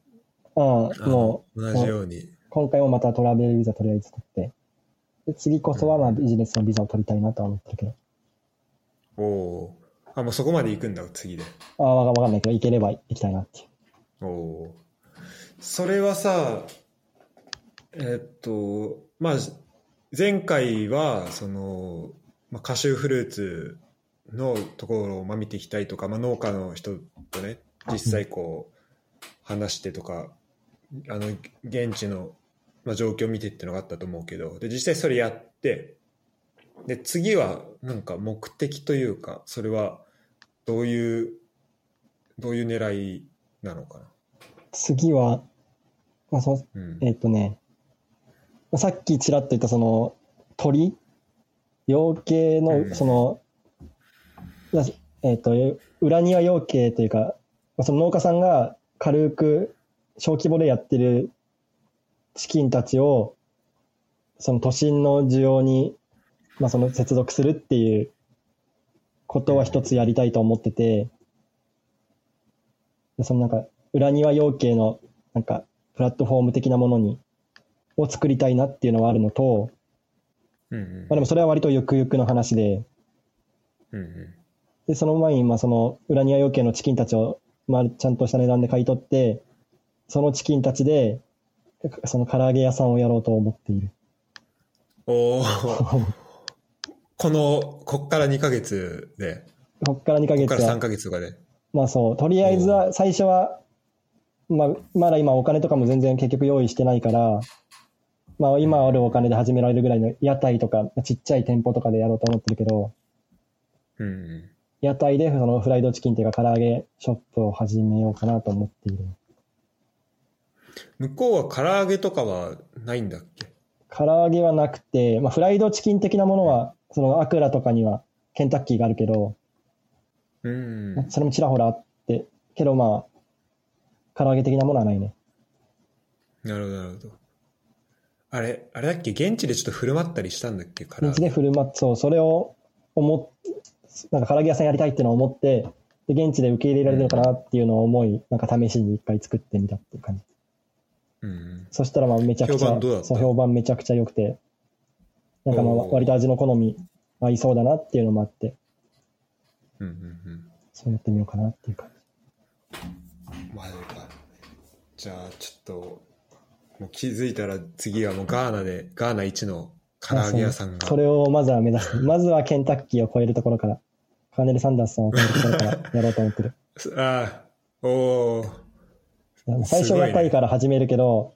ああ、あもう、同じように。今回もまたトラベルビザとりあえず取って、で次こそはまあビジネスのビザを取りたいなとは思ってるけど、おおーあ、もうそこまで行くんだ、次で。ああ、わかんないけど、行ければ行きたいなっていう。おおそれはさえっとまあ前回はその、まあ、カシューフルーツのところをまあ見ていきたいとか、まあ、農家の人とね実際こう話してとかあの現地の、まあ、状況を見てっていうのがあったと思うけどで実際それやってで次はなんか目的というかそれはどういうどういう狙いなのかな？次は、まあそのうん。えっ、とね、まあさっきちらっと言ったその鳥、養鶏うん。のその、なえっ、と、裏庭養鶏というか、まあその農家さんが軽く小規模でやってるチキンたちを、その都心の需要に、まあその接続するっていうことは一つやりたいと思ってて、でそのなんか、裏庭養鶏の、なんか、プラットフォーム的なものに、を作りたいなっていうのはあるのと、うんうん。まあでもそれは割とゆくゆくの話で、うんうん。で、その前に、まあその、裏庭養鶏のチキンたちを、まあちゃんとした値段で買い取って、そのチキンたちで、その唐揚げ屋さんをやろうと思っている。おおこのこっから2ヶ月で。こっから2ヶ月。こっから3は、ヶ月とかで。まあそう、とりあえずは、最初は、まあ、まだ今お金とかも全然結局用意してないから、まあ今あるお金で始められるぐらいの屋台とか、ちっちゃい店舗とかでやろうと思ってるけど、うんうん。屋台でそのフライドチキンっていうか唐揚げショップを始めようかなと思っている。向こうは唐揚げとかはないんだっけ？唐揚げはなくて、まあフライドチキン的なものは、そのアクラとかにはケンタッキーがあるけど、うん。それもちらほらあって、けどまあ、唐揚げ的なものはないね。なるほどなるほど。あれあれだっけ？現地でちょっと振る舞ったりしたんだっけ？唐揚現地げで振る舞って、そう、それを思っ、なんか唐揚げ屋さんやりたいっていうのを思って、で、現地で受け入れられるのかなっていうのを思い、なんか試しに一回作ってみたっていう感じ。うん。うんそしたらまあめちゃくちゃ評判そう、評判めちゃくちゃ良くて、なんかまあ割と味の好み合いそうだなっていうのもあって、うんうんうん。そうやってみようかなっていう感マジかじゃあちょっともう気づいたら次はもうガーナでガーナ一の唐揚げ屋さんが。それをまずは目指して、まずはケンタッキーを超えるところから、カーネル・サンダースさんを超えるところからやろうと思ってる。ああおお最初すごいから始めるけど、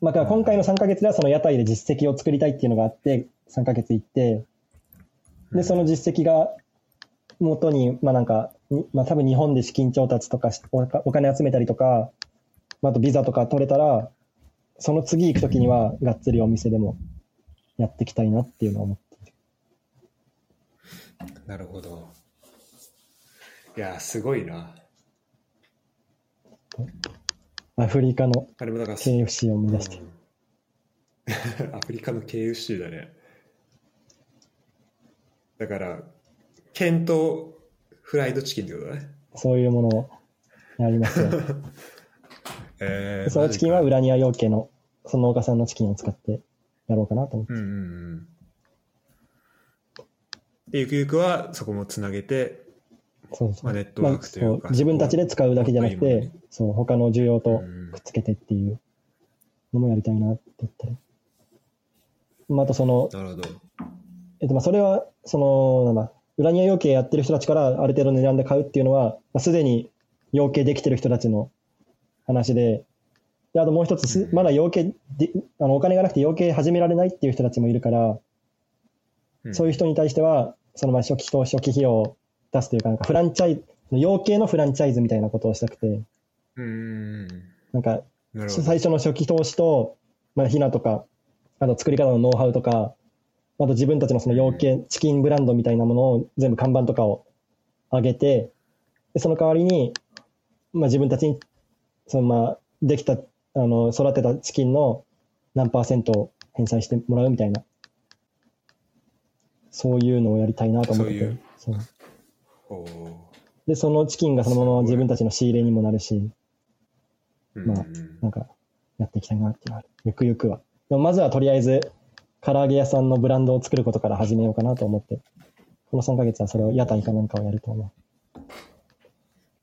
まあ、だから今回の3ヶ月ではその屋台で実績を作りたいっていうのがあって、3ヶ月行って、で、その実績が元に、まあなんか、にまあ多分日本で資金調達とかしお金集めたりとか、まああとビザとか取れたら、その次行くときにはがっつりお店でもやっていきたいなっていうのを思って。なるほど。いやすごいなアフリカの KFC を目指して。うん アフリカの KFC だねだからケントフライドチキンってことだねそういうものをやりますよ。えー、そのチキンは裏庭養鶏の、その農家さんのチキンを使ってやろうかなと思って。うんうんうんでゆくゆくはそこもつなげて、そうそう。まあ、ネットワークというか、まあそう自分たちで使うだけじゃなくて、そう、他の需要とうん。くっつけてっていうのもやりたいなって言ったり。まあ、あとその、なるほど。えっと、まあ、それは、その、なんだ、裏庭養鶏やってる人たちからある程度値段で買うっていうのは、まあ、すでに養鶏できてる人たちの話で、で、あともう一つまだ養鶏で、あの、お金がなくて養鶏始められないっていう人たちもいるから、そういう人に対しては、そのまあ初期投資、初期費用を出すというか、なんかフランチャイズ、養鶏のフランチャイズみたいなことをしたくて、うん。うんなんか、最初の初期投資と、まあ、ひなとか、あと作り方のノウハウとか、あと自分たちのその養鶏、チキンブランドみたいなものを全部看板とかを上げて、でその代わりに、まあ、自分たちに、そのまあ、できた、あの、育てたチキンの何パーセントを返済してもらうみたいな、そういうのをやりたいなと思ってて。そういうで、そのチキンがそのまま自分たちの仕入れにもなるし、まあなんか、やっていきたいなっていうのはある。ゆくゆくは。でもまずはとりあえず、唐揚げ屋さんのブランドを作ることから始めようかなと思って、この3ヶ月はそれを屋台かなんかをやると思う。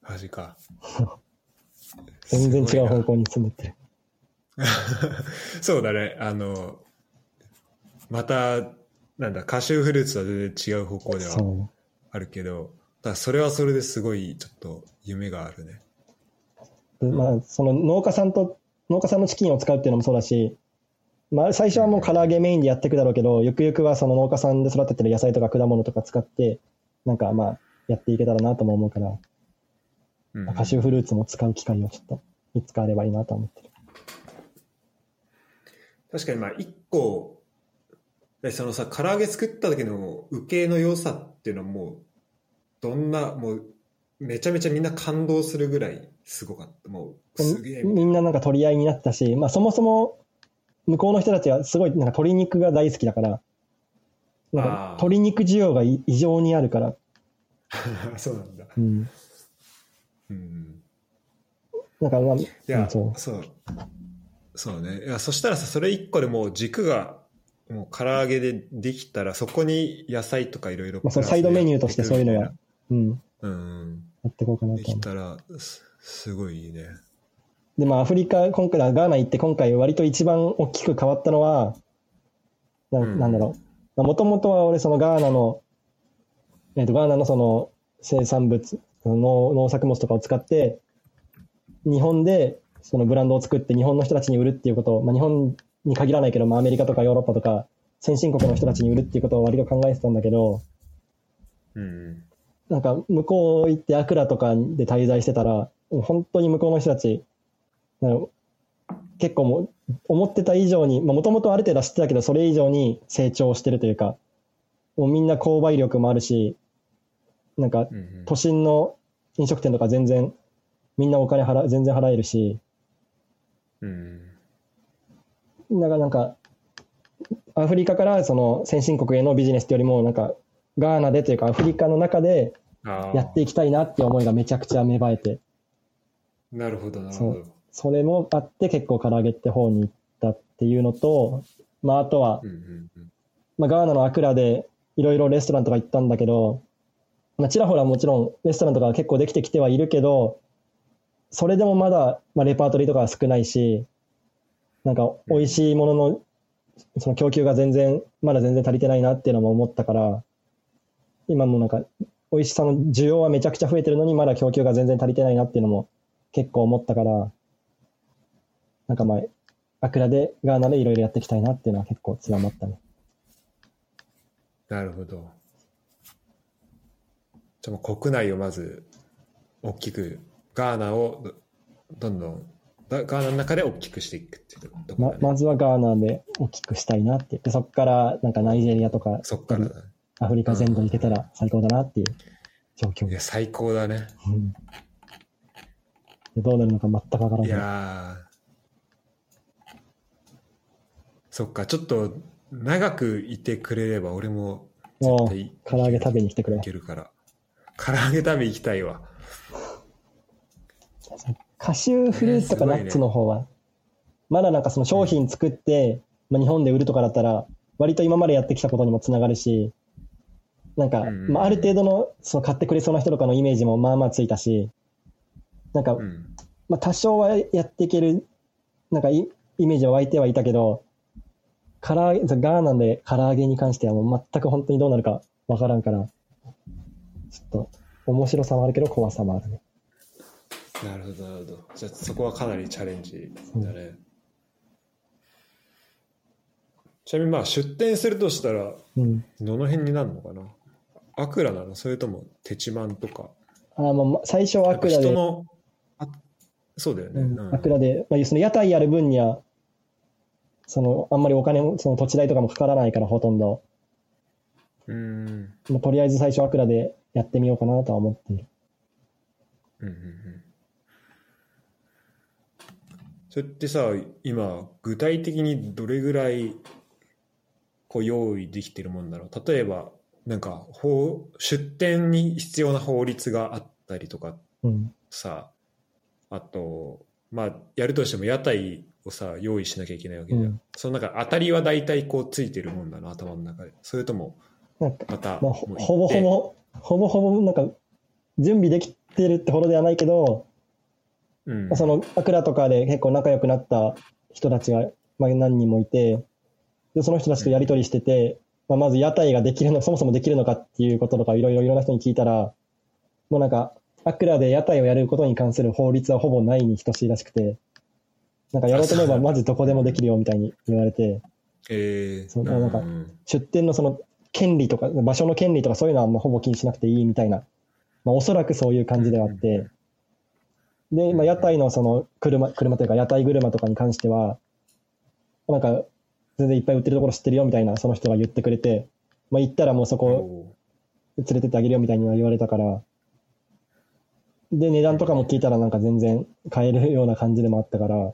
マジか 全然違う方向に進んでってる。そうだねあのまたなんだカシューフルーツは全然違う方向ではそあるけどただそれはそれですごいちょっと夢があるねまあ、その農家さんと、農家さんのチキンを使うっていうのもそうだし、まあ、最初はもう唐揚げメインでやっていくだろうけど、ゆくゆくはその農家さんで育ててる野菜とか果物とか使って、なんかまあ、やっていけたらなとも思うから、うんカシューフルーツも使う機会をちょっと、いつかあればいいなと思ってる。確かにまあ一個でそのさ唐揚げ作った時の受けの良さっていうのはもうどんなもうめちゃめちゃみんな感動するぐらいすごかったもうすげえみんななんか取り合いになったし、まあそもそも向こうの人たちはすごいなんか鶏肉が大好きだから、なんか鶏肉需要がい異常にあるから、な そうなんだうん、うんなんか、まあ、いや、うんそそう。そうね。いや、そしたらさ、それ一個でもう軸が、もう唐揚げでできたら、そこに野菜とかいろいろ。まあそのサイドメニューとしてそういうのや。う、うん、うん。やっていこうかなでと思う。きたら、すすごいいいね。で、まあ、アフリカ、今回はガーナ行って、今回割と一番大きく変わったのは、なうんなんだろう。もともとは俺、そのガーナの、えっ、と、ガーナのその生産物、農農作物とかを使って、日本でそのブランドを作って日本の人たちに売るっていうことを、まあ、日本に限らないけど、まあ、アメリカとかヨーロッパとか、先進国の人たちに売るっていうことを割と考えてたんだけど、うん。なんか向こう行ってアクラとかで滞在してたら、本当に向こうの人たち、結構もう思ってた以上に、もともとある程度は知ってたけど、それ以上に成長してるというか、もうみんな購買力もあるし、なんか都心の飲食店とか全然、みんなお金払、全然払えるし、うん。だからなんか、アフリカからその先進国へのビジネスってよりも、なんか、ガーナでというかアフリカの中であやっていきたいなって思いがめちゃくちゃ芽生えて、あ。なるほど、なるほど。それもあって結構唐揚げって方に行ったっていうのと、まああとはう、んうんうん。まあガーナのアクラでいろいろレストランとか行ったんだけど、まあちらほらもちろんレストランとか結構できてきてはいるけど、それでもまだ、まあ、レパートリーとかは少ないし、なんか美味しいもののその供給が全然、まだ全然足りてないなっていうのも思ったから、今もなんか美味しさの需要はめちゃくちゃ増えてるのにまだ供給が全然足りてないなっていうのも結構思ったから、なんかまあ、アクラでガーナでいろいろやっていきたいなっていうのは結構強まったね。なるほど。じゃあもう国内をまず大きく、ガーナをどどんどん、だガーナの中で大きくしていくっていうところだね、ままずはガーナで大きくしたいなって言って、そこからなんかナイジェリアとかそっからだね。アフリカ全土行けたら最高だなっていう状況いや、です。最高だね。うんでどうなるのか全くわからいない。やーそっか、ちょっと長くいてくれれば俺ももう絶対唐揚げ食べに来てくれい。けるから。唐揚げ食べ行きたいわ。カシューフルーツとかナッツの方は、まだなんかその商品作って、まあ、日本で売るとかだったら、割と今までやってきたことにもつながるし、なんか、うんまあ、ある程度のその買ってくれそうな人とかのイメージもまあまあついたし、なんか、うん。まあ、多少はやっていける、なんかイイメージは湧いてはいたけど、唐揚げ、ガーナで唐揚げに関してはもう全く本当にどうなるかわからんから、ちょっと面白さもあるけど怖さもあるね。なるほど、なるほど。じゃあそこはかなりチャレンジだね。ちなみにまあ出店するとしたら、うん。どの辺になるのかな？アクラなの？それともテチマンとか？あーまあ、最初はアクラで、そうだよね。うんうんアクラで、まあ、その屋台やる分には、その、あんまりお金も、その土地代とかもかからないからほとんど、うん。まあ、とりあえず最初アクラでやってみようかなとは思っている。うんうんうんそれってさ今具体的にどれぐらいこう用意できてるもんだろう？例えばなんか法出店に必要な法律があったりとかうん。さあとまあやるとしても屋台をさ用意しなきゃいけないわけじゃん、うん。そのなんか当たりは大体こうついてるもんだな頭の中で。それともまたまあ、ほぼほぼ、ほぼほぼ、なんか、準備できてるってほどではないけど、うん。まあそのアクラとかで結構仲良くなった人たちが、まあ、何人もいてでその人たちとやり取りしてて、まあ、まず屋台ができるのそもそもできるのかっていうこととかいろいろいろんな人に聞いたらもうなんかアクラで屋台をやることに関する法律はほぼないに等しいらしくてなんかやろうと思えばまずどこでもできるよみたいに言われてえーそうなんかうん出店のその権利とか場所の権利とかそういうのはもうほぼ気にしなくていいみたいな、まあ、おそらくそういう感じではあって。で、まあ、屋台のその車、車というか屋台車とかに関しては、なんか、全然いっぱい売ってるところ知ってるよみたいな、その人が言ってくれて、まあ、行ったらもうそこお連れてってあげるよみたいには言われたから、で、値段とかも聞いたらなんか全然買えるような感じでもあったから、ー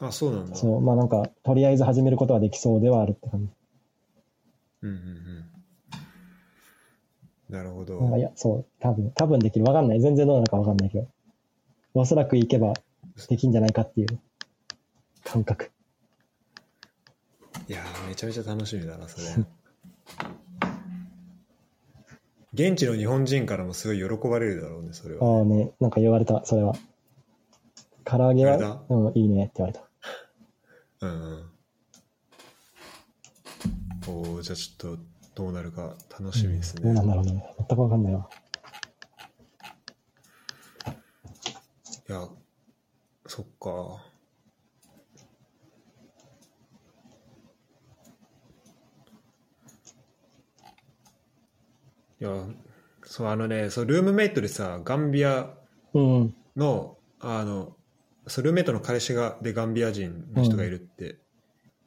あそうなんだそう、まあなんか、とりあえず始めることはできそうではあるって感じ。うんうんうんなるほど。いや、そう、多分、多分できる。わかんない。全然どうなのかわかんないけど。おそらく行けばできんじゃないかっていう感覚。いやーめちゃめちゃ楽しみだな、それ。現地の日本人からもすごい喜ばれるだろうね、それは。ああね、なんか言われた、それは。唐揚げは、うん、いいねって言われた。うんうん。おーじゃあちょっとどうなるか楽しみですね。どうなんだろうね。全くわかんないわ。いや、そっか。いや、そう、あのね、そう、ルームメイトでさ、ガンビアうん。の、あの、そう、ルームメイトの彼氏が、で、ガンビア人の人がいるって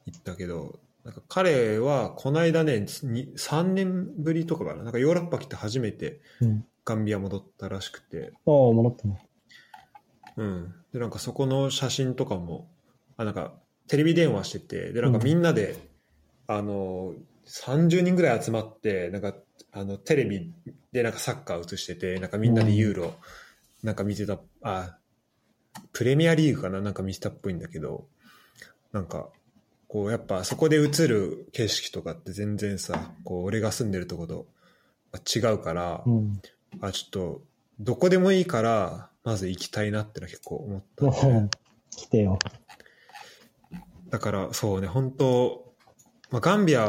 言ったけど、なんか彼は、この間ね、に3年ぶりとかかな、なんかヨーロッパ来て初めてうん。ガンビア戻ったらしくて、ああ、戻ったね。うん。で、なんかそこの写真とかも、あ、なんかテレビ電話してて、で、なんかみんなで、あの、30人ぐらい集まって、なんか、あの、テレビでなんかサッカー映してて、なんかみんなでユーロ、なんか見てた、あ、プレミアリーグかななんか見てたっぽいんだけど、なんか、こう、やっぱそこで映る景色とかって全然さ、こう、俺が住んでるとこと違うから、うん。あ、ちょっと、どこでもいいから、まず行きたいなってのは結構思ったね、来てよ。だから、そうね、本当まあ、ガンビア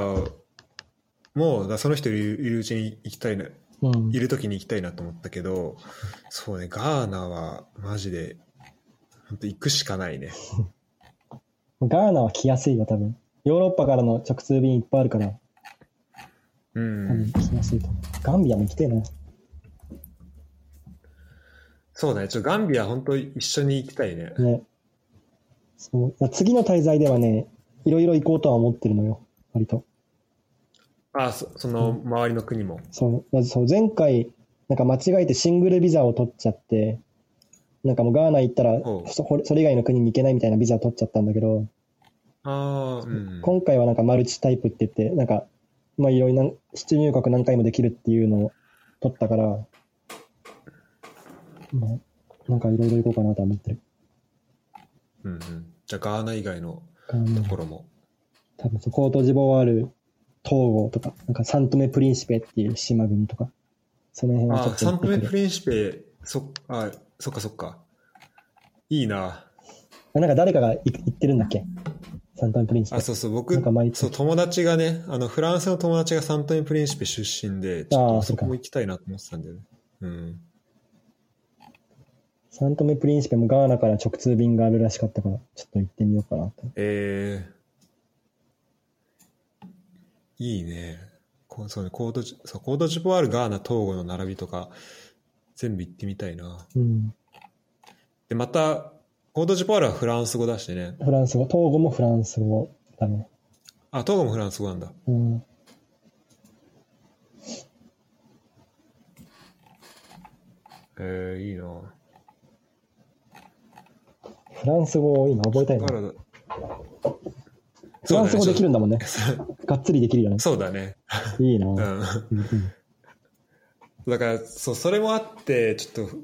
も、だからその人いるうちに行きたいな、うんい。る時に行きたいなと思ったけど、そうね、ガーナはマジで、本当行くしかないね。ガーナは来やすいよ、多分。ヨーロッパからの直通便いっぱいあるから、うん。来やすいと。ガンビアも来てえな。そうね、ちょっとガンビア本当一緒に行きたいね。ね。そう次の滞在ではね、いろいろ行こうとは思ってるのよ、割と。あ、そその周りの国も。そう、まずそう前回、なんか間違えてシングルビザを取っちゃって、なんかもうガーナ行ったらそそれ以外の国に行けないみたいなビザを取っちゃったんだけど、ああ、うん。今回はなんかマルチタイプって言って、なんか、まあいろいろな出入国何回もできるっていうのを取ったから、まあ、なんかいろいろ行こうかなとは思ってる。うんうん。じゃあガーナ以外のところも。多分そうコートジボワール、トーゴとか、なんかサントメプリンシペっていう島国とか、その辺はちょあ、っとサン。トメプリンシペ、そあ、そっかそっか。いいな。あなんか誰かが行行ってるんだっけ？サントメプリンシペあ、。そうそう、僕なんか毎、月そう、友達がね、あの、フランスの友達がサントメプリンシペ出身で、ちょっとそこも行きたいなと思ってたんだよね。うん。サントメプリンシペもガーナから直通便があるらしかったから、ちょっと行ってみようかなと。えー、いいね。こうそうね、コードジ、そう、コードジボワール、ガーナ、トーゴの並びとか、全部行ってみたいな。うん。で、また、コードジボワールはフランス語だしね。フランス語、トーゴもフランス語だね。あ、トーゴもフランス語なんだ。うん。えー、いいな。フランス語いいな、覚えたいな。フランス語できるんだもんね。がっつりできるよね。そうだね。いいな。ううんだから、そう、それもあって、ちょっと、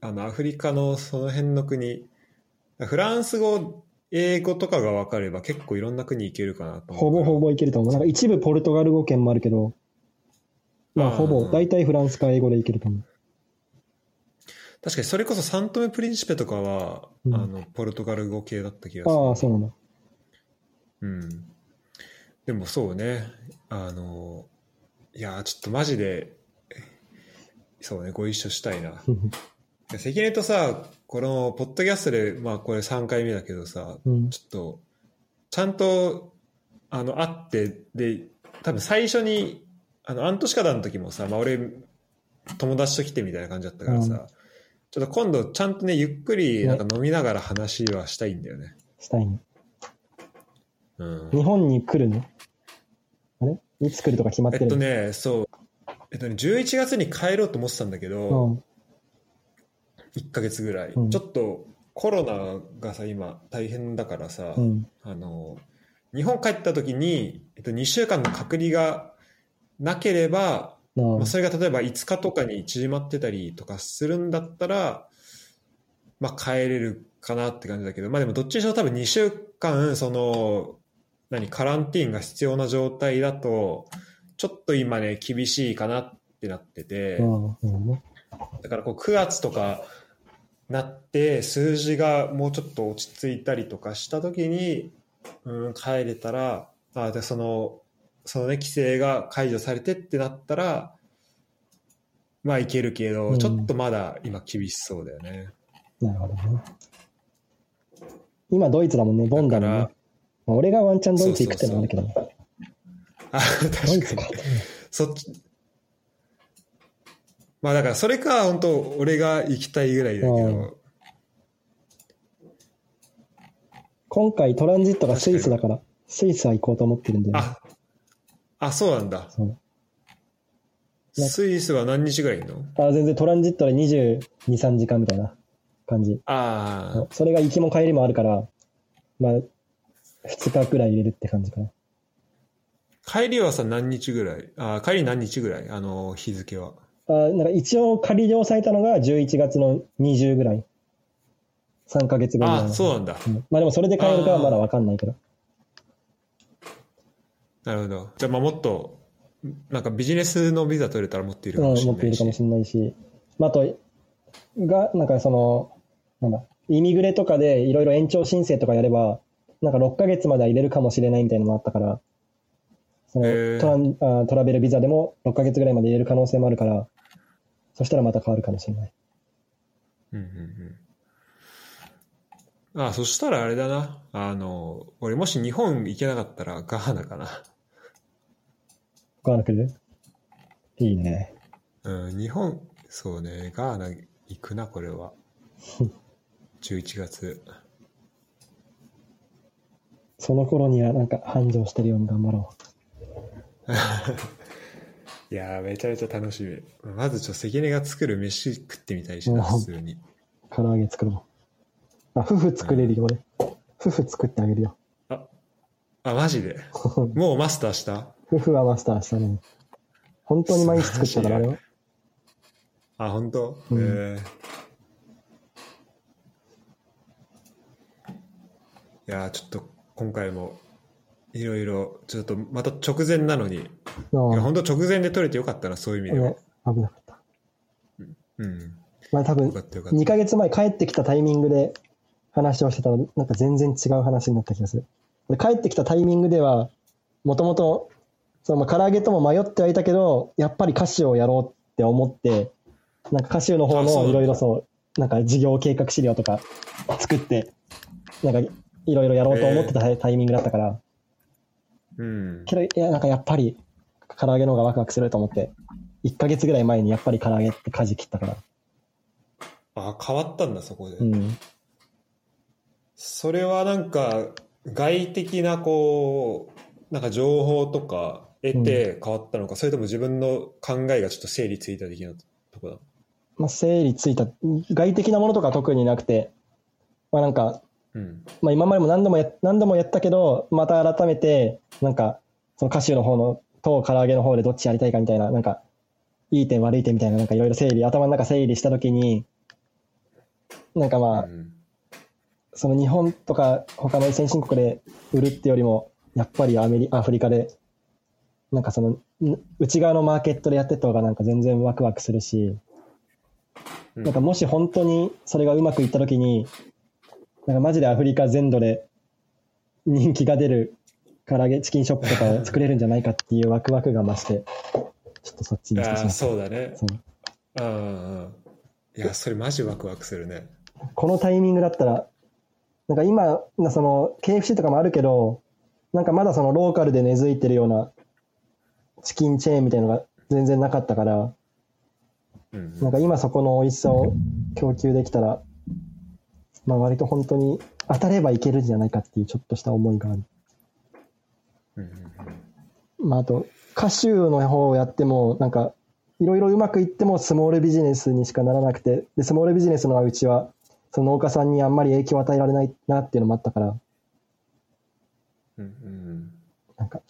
あの、アフリカのその辺の国、フランス語、英語とかが分かれば結構いろんな国行けるかなとほぼほぼ。ぼいけると思う。なんか一部ポルトガル語圏もあるけど、まあほぼ、大体フランスか英語でいけると思う。確かにそれこそサントメ・プリンシペとかは、うんあの、ポルトガル語系だった気がする。ああ、そうなんだ。うん。でもそうね、あの、いやー、ちょっとマジで、そうね、ご一緒したいな。関根とさ、このポッドキャストで、まあこれ3回目だけどさ、うん。ちょっと、ちゃんと、あの、会って、で、多分最初に、あの、アントシカダの時もさ、まあ俺、友達と来てみたいな感じだったからさ、うんちょっと今度ちゃんとね、ゆっくりなんか飲みながら話はしたいんだよね。したいね。うん。日本に来るの？あれ？いつ来るとか決まってるえっとね、そう、えっとね、11月に帰ろうと思ってたんだけど、うん。1ヶ月ぐらい、うん。ちょっとコロナがさ、今大変だからさ、うん。あの、日本帰った時に、えっと、2週間の隔離がなければ、まあ、それが例えば5日とかに縮まってたりとかするんだったら、まあ帰れるかなって感じだけど、まあでもどっちにしろ多分2週間、その、何、カランティーンが必要な状態だと、ちょっと今ね、厳しいかなってなってて、だからこう9月とかなって数字がもうちょっと落ち着いたりとかした時に、うん、帰れたらあでそのそのね規制が解除されてってなったらまあいけるけど、うんちょっとまだ今厳しそうだよね。なるほどね。今ドイツだもんね、ボンだもんね。まあ俺がワンチャンドイツ行くってのもあるけど。ね。あ確ツか。かに。そっち。まあだからそれか本当俺が行きたいぐらいだけど、うん。今回トランジットがスイスだから、スイスは行こうと思ってるんで、ね。ああそうなんだ。スイスは何日ぐらいの？あ全然トランジットで22、3時間みたいな感じ。ああそれが行きも帰りもあるから、まあ、2日くらい入れるって感じかな。帰りはさ何日ぐらい？あ帰り何日ぐらい？あの日付はあなんか一応仮でされたのが11月の20ぐらい。3ヶ月後ぐらいあのそうなんだうんまあでもそれで帰るかはまだわかんないけど。なるほどじゃあまあもっとなんかビジネスのビザ取れたらもっといるかうん、もしれないし、持っているかもしれないし。まあ、あと、が、なんかその、なんだ、イミグレとかでいろいろ延長申請とかやれば、なんか6ヶ月までは入れるかもしれないみたいなのもあったから、そのトランあトラベルビザでも6ヶ月ぐらいまで入れる可能性もあるから、そしたらまた変わるかもしれない。うんうんうん。あそしたらあれだな。あの俺もし日本行けなかったらガーナかな。ガーナ来る？いいね。うん日本そうねガーナ行くなこれは。11月その頃にはなんか繁盛してるように頑張ろ いやーめちゃめちゃ楽しみまずちょ関根が作る飯食ってみたいしなうん普通にう。唐揚げ作ろう。あ、夫婦作れるよ、俺。夫婦作ってあげるよ。ああマジで？もうマスターした？夫婦はマスターしたね。本当に毎日作ったから、あれは。あ本当、うんえーいやーちょっと今回もいろいろちょっとまた直前なのにいあ。や本当直前で撮れてよかったなそういう意味では、ね、危なかった。うん。まあ多分よか、ったよかった。2ヶ月前帰ってきたタイミングで話をしてたら、なんか全然違う話になった気がする。俺帰ってきたタイミングでは、もともと、そのまあ唐揚げとも迷ってはいたけど、やっぱり歌手をやろうって思って、なんか歌手の方あそうなんだ。のいろいろそう、なんか事業計画資料とか作って、なんかいろいろやろうと思ってたタイミングだったから、うん。けど、いや、なんかやっぱり唐揚げの方がワクワクすると思って、1ヶ月ぐらい前にやっぱり唐揚げって舵切ったから。あ変わったんだそこで、うん。それはなんか外的なこうなんか情報とか得て変わったのか、それとも自分の考えがちょっと整理ついた的なとこだ。まあ、整理ついた、外的なものとか特になくて、まあなんか、うん。まあ今までも何度もや、何度もやったけど、また改めて、なんか、その歌手の方のと唐揚げの方でどっちやりたいかみたいな、なんか、いい点悪い点みたいな、なんかいろいろ整理、頭の中整理したときに、なんかまあ、うん。その日本とか他の先進国で売るってよりも、やっぱりアメリアフリカで、なんかその、ん内側のマーケットでやってった方がなんか全然ワクワクするし、うん。なんかもし本当にそれがうまくいったときに、なんかマジでアフリカ全土で人気が出る唐揚げチキンショップとかを作れるんじゃないかっていうワクワクが増して、ちょっとそっちにしてしまった。そうだね。そう。うんうんうん。いやそれマジワクワクするね。このタイミングだったら、なんか今、その KFC とかもあるけど、なんかまだそのローカルで根付いてるようなチキンチェーンみたいなのが全然なかったから、うん。なんか今そこの美味しさを供給できたら、まあ割と本当に当たればいけるんじゃないかっていうちょっとした思いがある。うんまああと、歌手の方をやっても、なんか、いろいろうまくいってもスモールビジネスにしかならなくて、で、スモールビジネスのうちは、その農家さんにあんまり影響を与えられないなっていうのもあったから、うんうんなんか、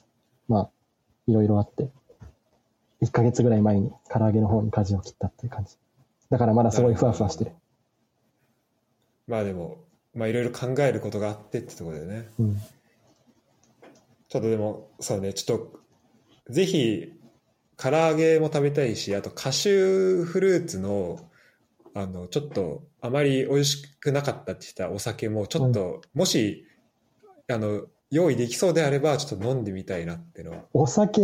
まあ、いろいろあって、1ヶ月ぐらい前に唐揚げの方に舵を切ったっていう感じ。だからまだすごいふわふわしてる。まあでも、まあいろいろ考えることがあってってところだよね。うん。ちょっとでも、そうね、ちょっと、ぜひ、唐揚げも食べたいし、あとカシューフルーツの、あの、ちょっと、あまり美味しくなかったって言ったお酒も、ちょっと、もし、あの、用意できそうであれば、ちょっと飲んでみたいなっていうのはお酒？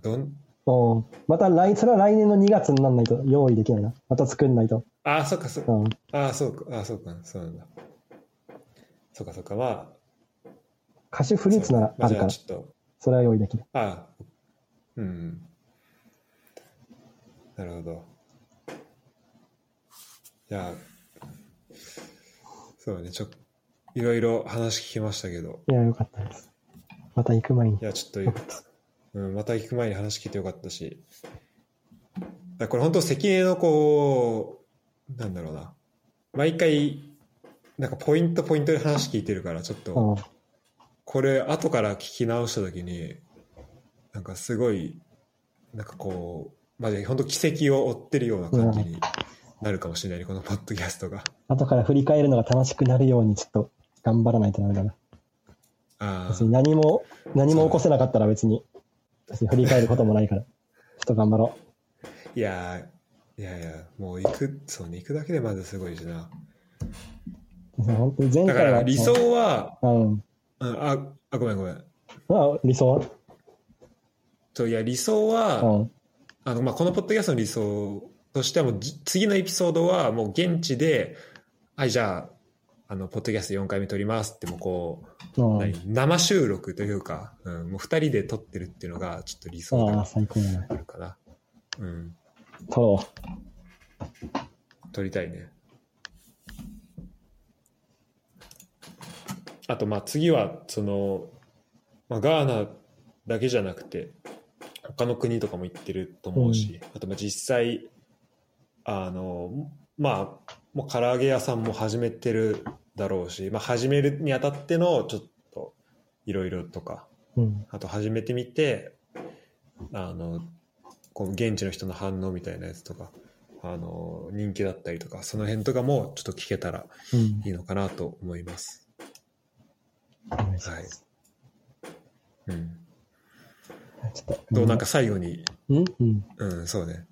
どん？また来、それは来年の2月にならないと用意できないな。また作んないと。ああ、そっか、そっか。うん。ああ、そうか、ああ、そうか、そうなんだ。そうか、そうか、まあ、カシューフルーツならまあ、あるから、じゃあちょっと、それは用意できる。ああ、うんうん。なるほど。いや、そうね、ちょ、いろいろ話聞きましたけど、いや、よかったです。また行く前にい。や、ちょっと、うん、また行く前に話聞いてよかったし、これ本当関根のこう、なんだろうな、毎回、なんかポイントポイントで話聞いてるから、ちょっと、うん。これ後から聞き直した時になんかすごいなんかこうまあ本当奇跡を追ってるような感じになるかもしれないね、このポッドキャストが。後から振り返るのが楽しくなるようにちょっと頑張らないとダメだな。あ別に何も、何も起こせなかったら別に、別に振り返ることもないから。ちょっと頑張ろあいやーいやいやもう行くそうね行くだけでまずすごいしなう。本当に前だか回は。ら理想は、うん。うん、ああごめんごめんあ理想は？そういや理想は、うん。あのまあ、このポッドキャストの理想としてはもうじ次のエピソードはもう現地ではいじゃああのポッドキャスト4回目撮りますってもうこううん。何生収録というか、うん、もう2人で撮ってるっていうのがちょっと理想ああ、が最高だな。あるかな。うん、撮ろ撮りたいね。あとまあ次はその、まあ、ガーナだけじゃなくて他の国とかも行ってると思うし、あとまあ実際あのまあもう唐揚げ屋さんも始めてるだろうし、まあ、始めるにあたってのちょっといろいろとかう。うん。あと始めてみてあのこう現地の人の反応みたいなやつとかあの人気だったりとかその辺とかもちょっと聞けたらうん。いいのかなと思います。お願いしまはいす。うん、ちょっと。どうなんか最後に、うん？うん。うん、そうね。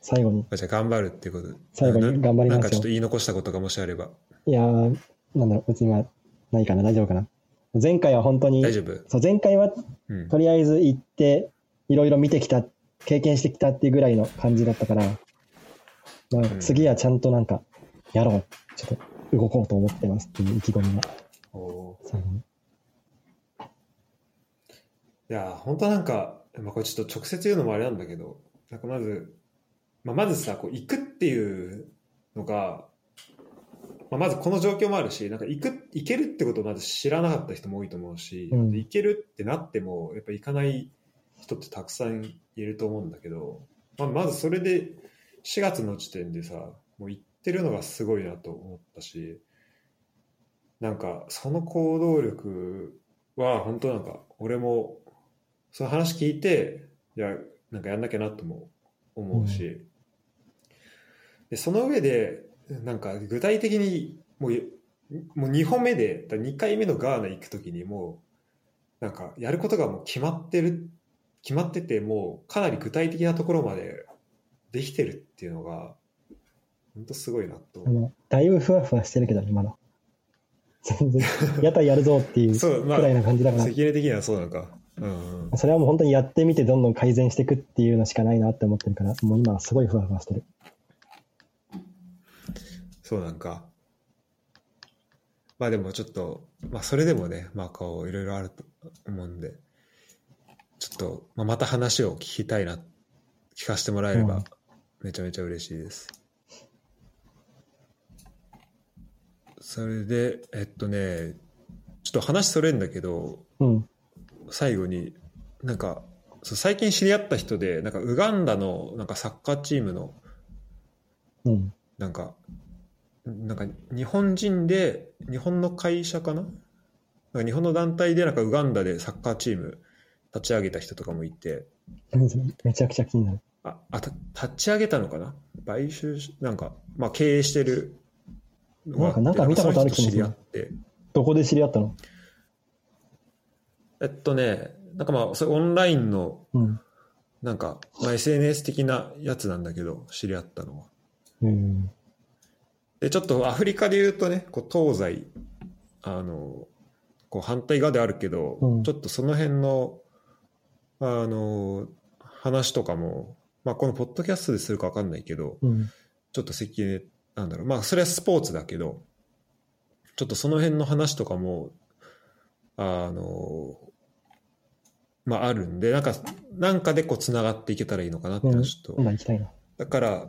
最後に。じゃあ頑張るっていうことで最後に頑張りますよなんかちょっと言い残したことがもしあればいやー、なんだろう、別にはないかな、大丈夫かな。前回は本当に、大丈夫、そう、前回はうんとりあえず行って、いろいろ見てきた、経験してきたっていうぐらいの感じだったから、まあうん次はちゃんとなんか、やろう。ちょっと動こうと思ってますっていう意気込みが、お。いや本当なんか、まあ、これちょっと直接言うのもあれなんだけどなんかまず、まあ、まずさこう行くっていうのが、まあ、まずこの状況もあるしなんか行く行けるってことをまず知らなかった人も多いと思うし、うん行けるってなってもやっぱ行かない人ってたくさんいると思うんだけど、まあ、まずそれで4月の時点でさもう行ってるのがすごいなと思ったしなんかその行動力は本当なんか俺もその話聞いていやなんかやんなきゃなとも思うし、でその上でなんか具体的にもうもう2本目で2回目のガーナ行く時にもうなんかやることがもう決まってる決まっててもうかなり具体的なところまでできてるっていうのが本当すごいなとあの、だいぶふわふわしてるけどね、まだ。全然、屋台やるぞっていうくらいな感じだから、関根的にはそうなのかうんうんそれはもう本当にやってみてどんどん改善していくっていうのしかないなって思ってるから、もう今はすごいふわふわしてる。そうなんか。まあでもちょっと、まあそれでもね、まあこういろいろあると思うんで、ちょっと、まあ、また話を聞きたいな、聞かせてもらえればうんめちゃめちゃ嬉しいです。それで、えっとね、ちょっと話それんだけど、うん。最後に、なんか、最近知り合った人で、なんかウガンダのなんかサッカーチームのうん。なんか、なんか日本人で、日本の会社かな？日本の団体でなんかウガンダでサッカーチーム立ち上げた人とかもいて、めちゃくちゃ気になる。あ、あた立ち上げたのかな？買収し、なんか、まあ経営してるなんかなんか見たことある気もすて、どこで知り合ったの？えっとね、なんかまあ、それオンラインの、うん。なんか、まあ、SNS 的なやつなんだけど、知り合ったのは。うん。で、ちょっとアフリカで言うとね、こう東西、あの、こう反対側であるけど、うんちょっとその辺の、あの、話とかも、まあ、このポッドキャストでするか分かんないけど、うん。ちょっと関根、なんだろう、まあ、それはスポーツだけど、ちょっとその辺の話とかも、あの、まあ、あるんで、なんか、なんかでこう、つながっていけたらいいのかなってちょっと、今度行きたいな。だから、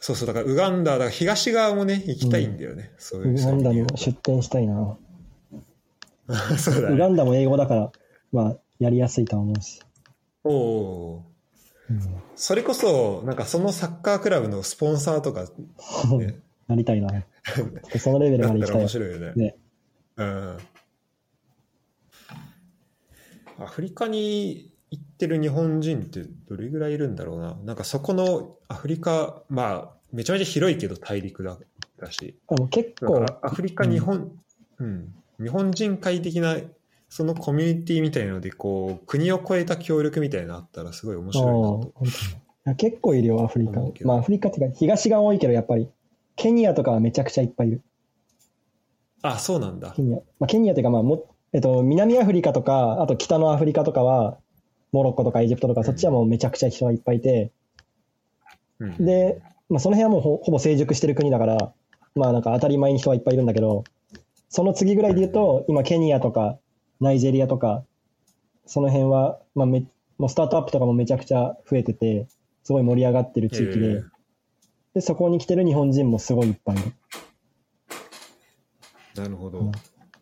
そうそう、だから、ウガンダ、だから東側もね、行きたいんだよね、そういうウガンダに出店したいな。そうだウガね。ンダも英語だから、まあ、やりやすいとは思うし。おおー。うん。それこそ、なんかそのサッカークラブのスポンサーとか、ね、なりたいな。そのレベルまで行きたい面。白いよね。ね。うん。アフリカに行ってる日本人ってどれぐらいいるんだろうな。なんかそこのアフリカ、まあ、めちゃめちゃ広いけど大陸だだし。あの結構、らアフリカ、うん日本、うん、日本人会的な、そのコミュニティみたいなので、こう、国を越えた協力みたいなのあったらすごい面白いな本と。結構いるよ、アフリカまあ、アフリカっていうか、東が多いけど、やっぱり、ケニアとかはめちゃくちゃいっぱいいる。あ、そうなんだケ。ニア。まあ、ケニアっていうか、まあ、も、えっと、南アフリカとか、あと北のアフリカとかは、モロッコとかエジプトとか、そっちはもうめちゃくちゃ人がいっぱいいて、うん、で、まあ、その辺はもうほほぼ成熟してる国だから、まあなんか当たり前に人はいっぱいいるんだけど、その次ぐらいで言うと、今ケニアとかナイジェリアとか、その辺は、まあめ、もうスタートアップとかもめちゃくちゃ増えてて、すごい盛り上がってる地域で、え。ーで、そこに来てる日本人もすごいいっぱい。なるほど、うん。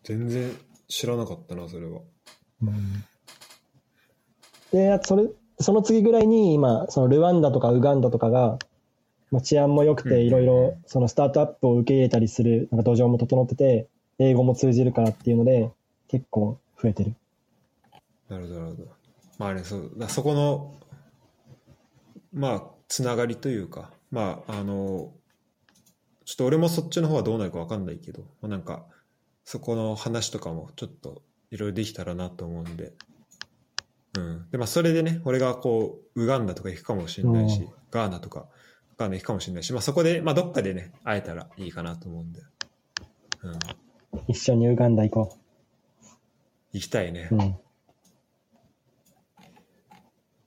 全然知らなかったな、それは。で、それ、その次ぐらいに今、そのルワンダとかウガンダとかが、まあ、治安も良くうんうん。うんて、いろいろそのスタートアップを受け入れたりする、なんか土壌も整ってて、英語も通じるからっていうので、結構増えてる。なるほど、なるほど。まあね、そう、だそこの、まあ、つながりというか、まあ、あの、ちょっと俺もそっちの方はどうなるかわかんないけど、まあ、なんか、そこの話とかもちょっといろいろできたらなと思うんで、うん。で、まあ、それでね、俺がこう、ウガンダとか行くかもしれないしうん、ガーナとか、ガーナ行くかもしれないし、まあ、そこで、まあ、どっかでね、会えたらいいかなと思うんで、うん。一緒にウガンダ行こ行きたいね。う。うん。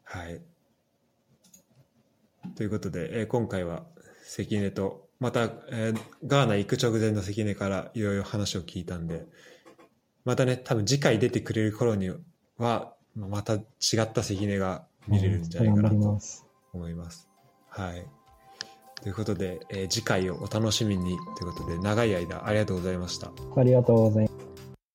はい。ということで、えー今回は関根と、また、えーガーナ行く直前の関根からいろいろ話を聞いたんで、またね、多分次回出てくれる頃には、また違った関根が見れるんじゃないかなと。思います。はい。ということで、えー次回をお楽しみにということで、長い間ありがとうございました。ありがとうございます。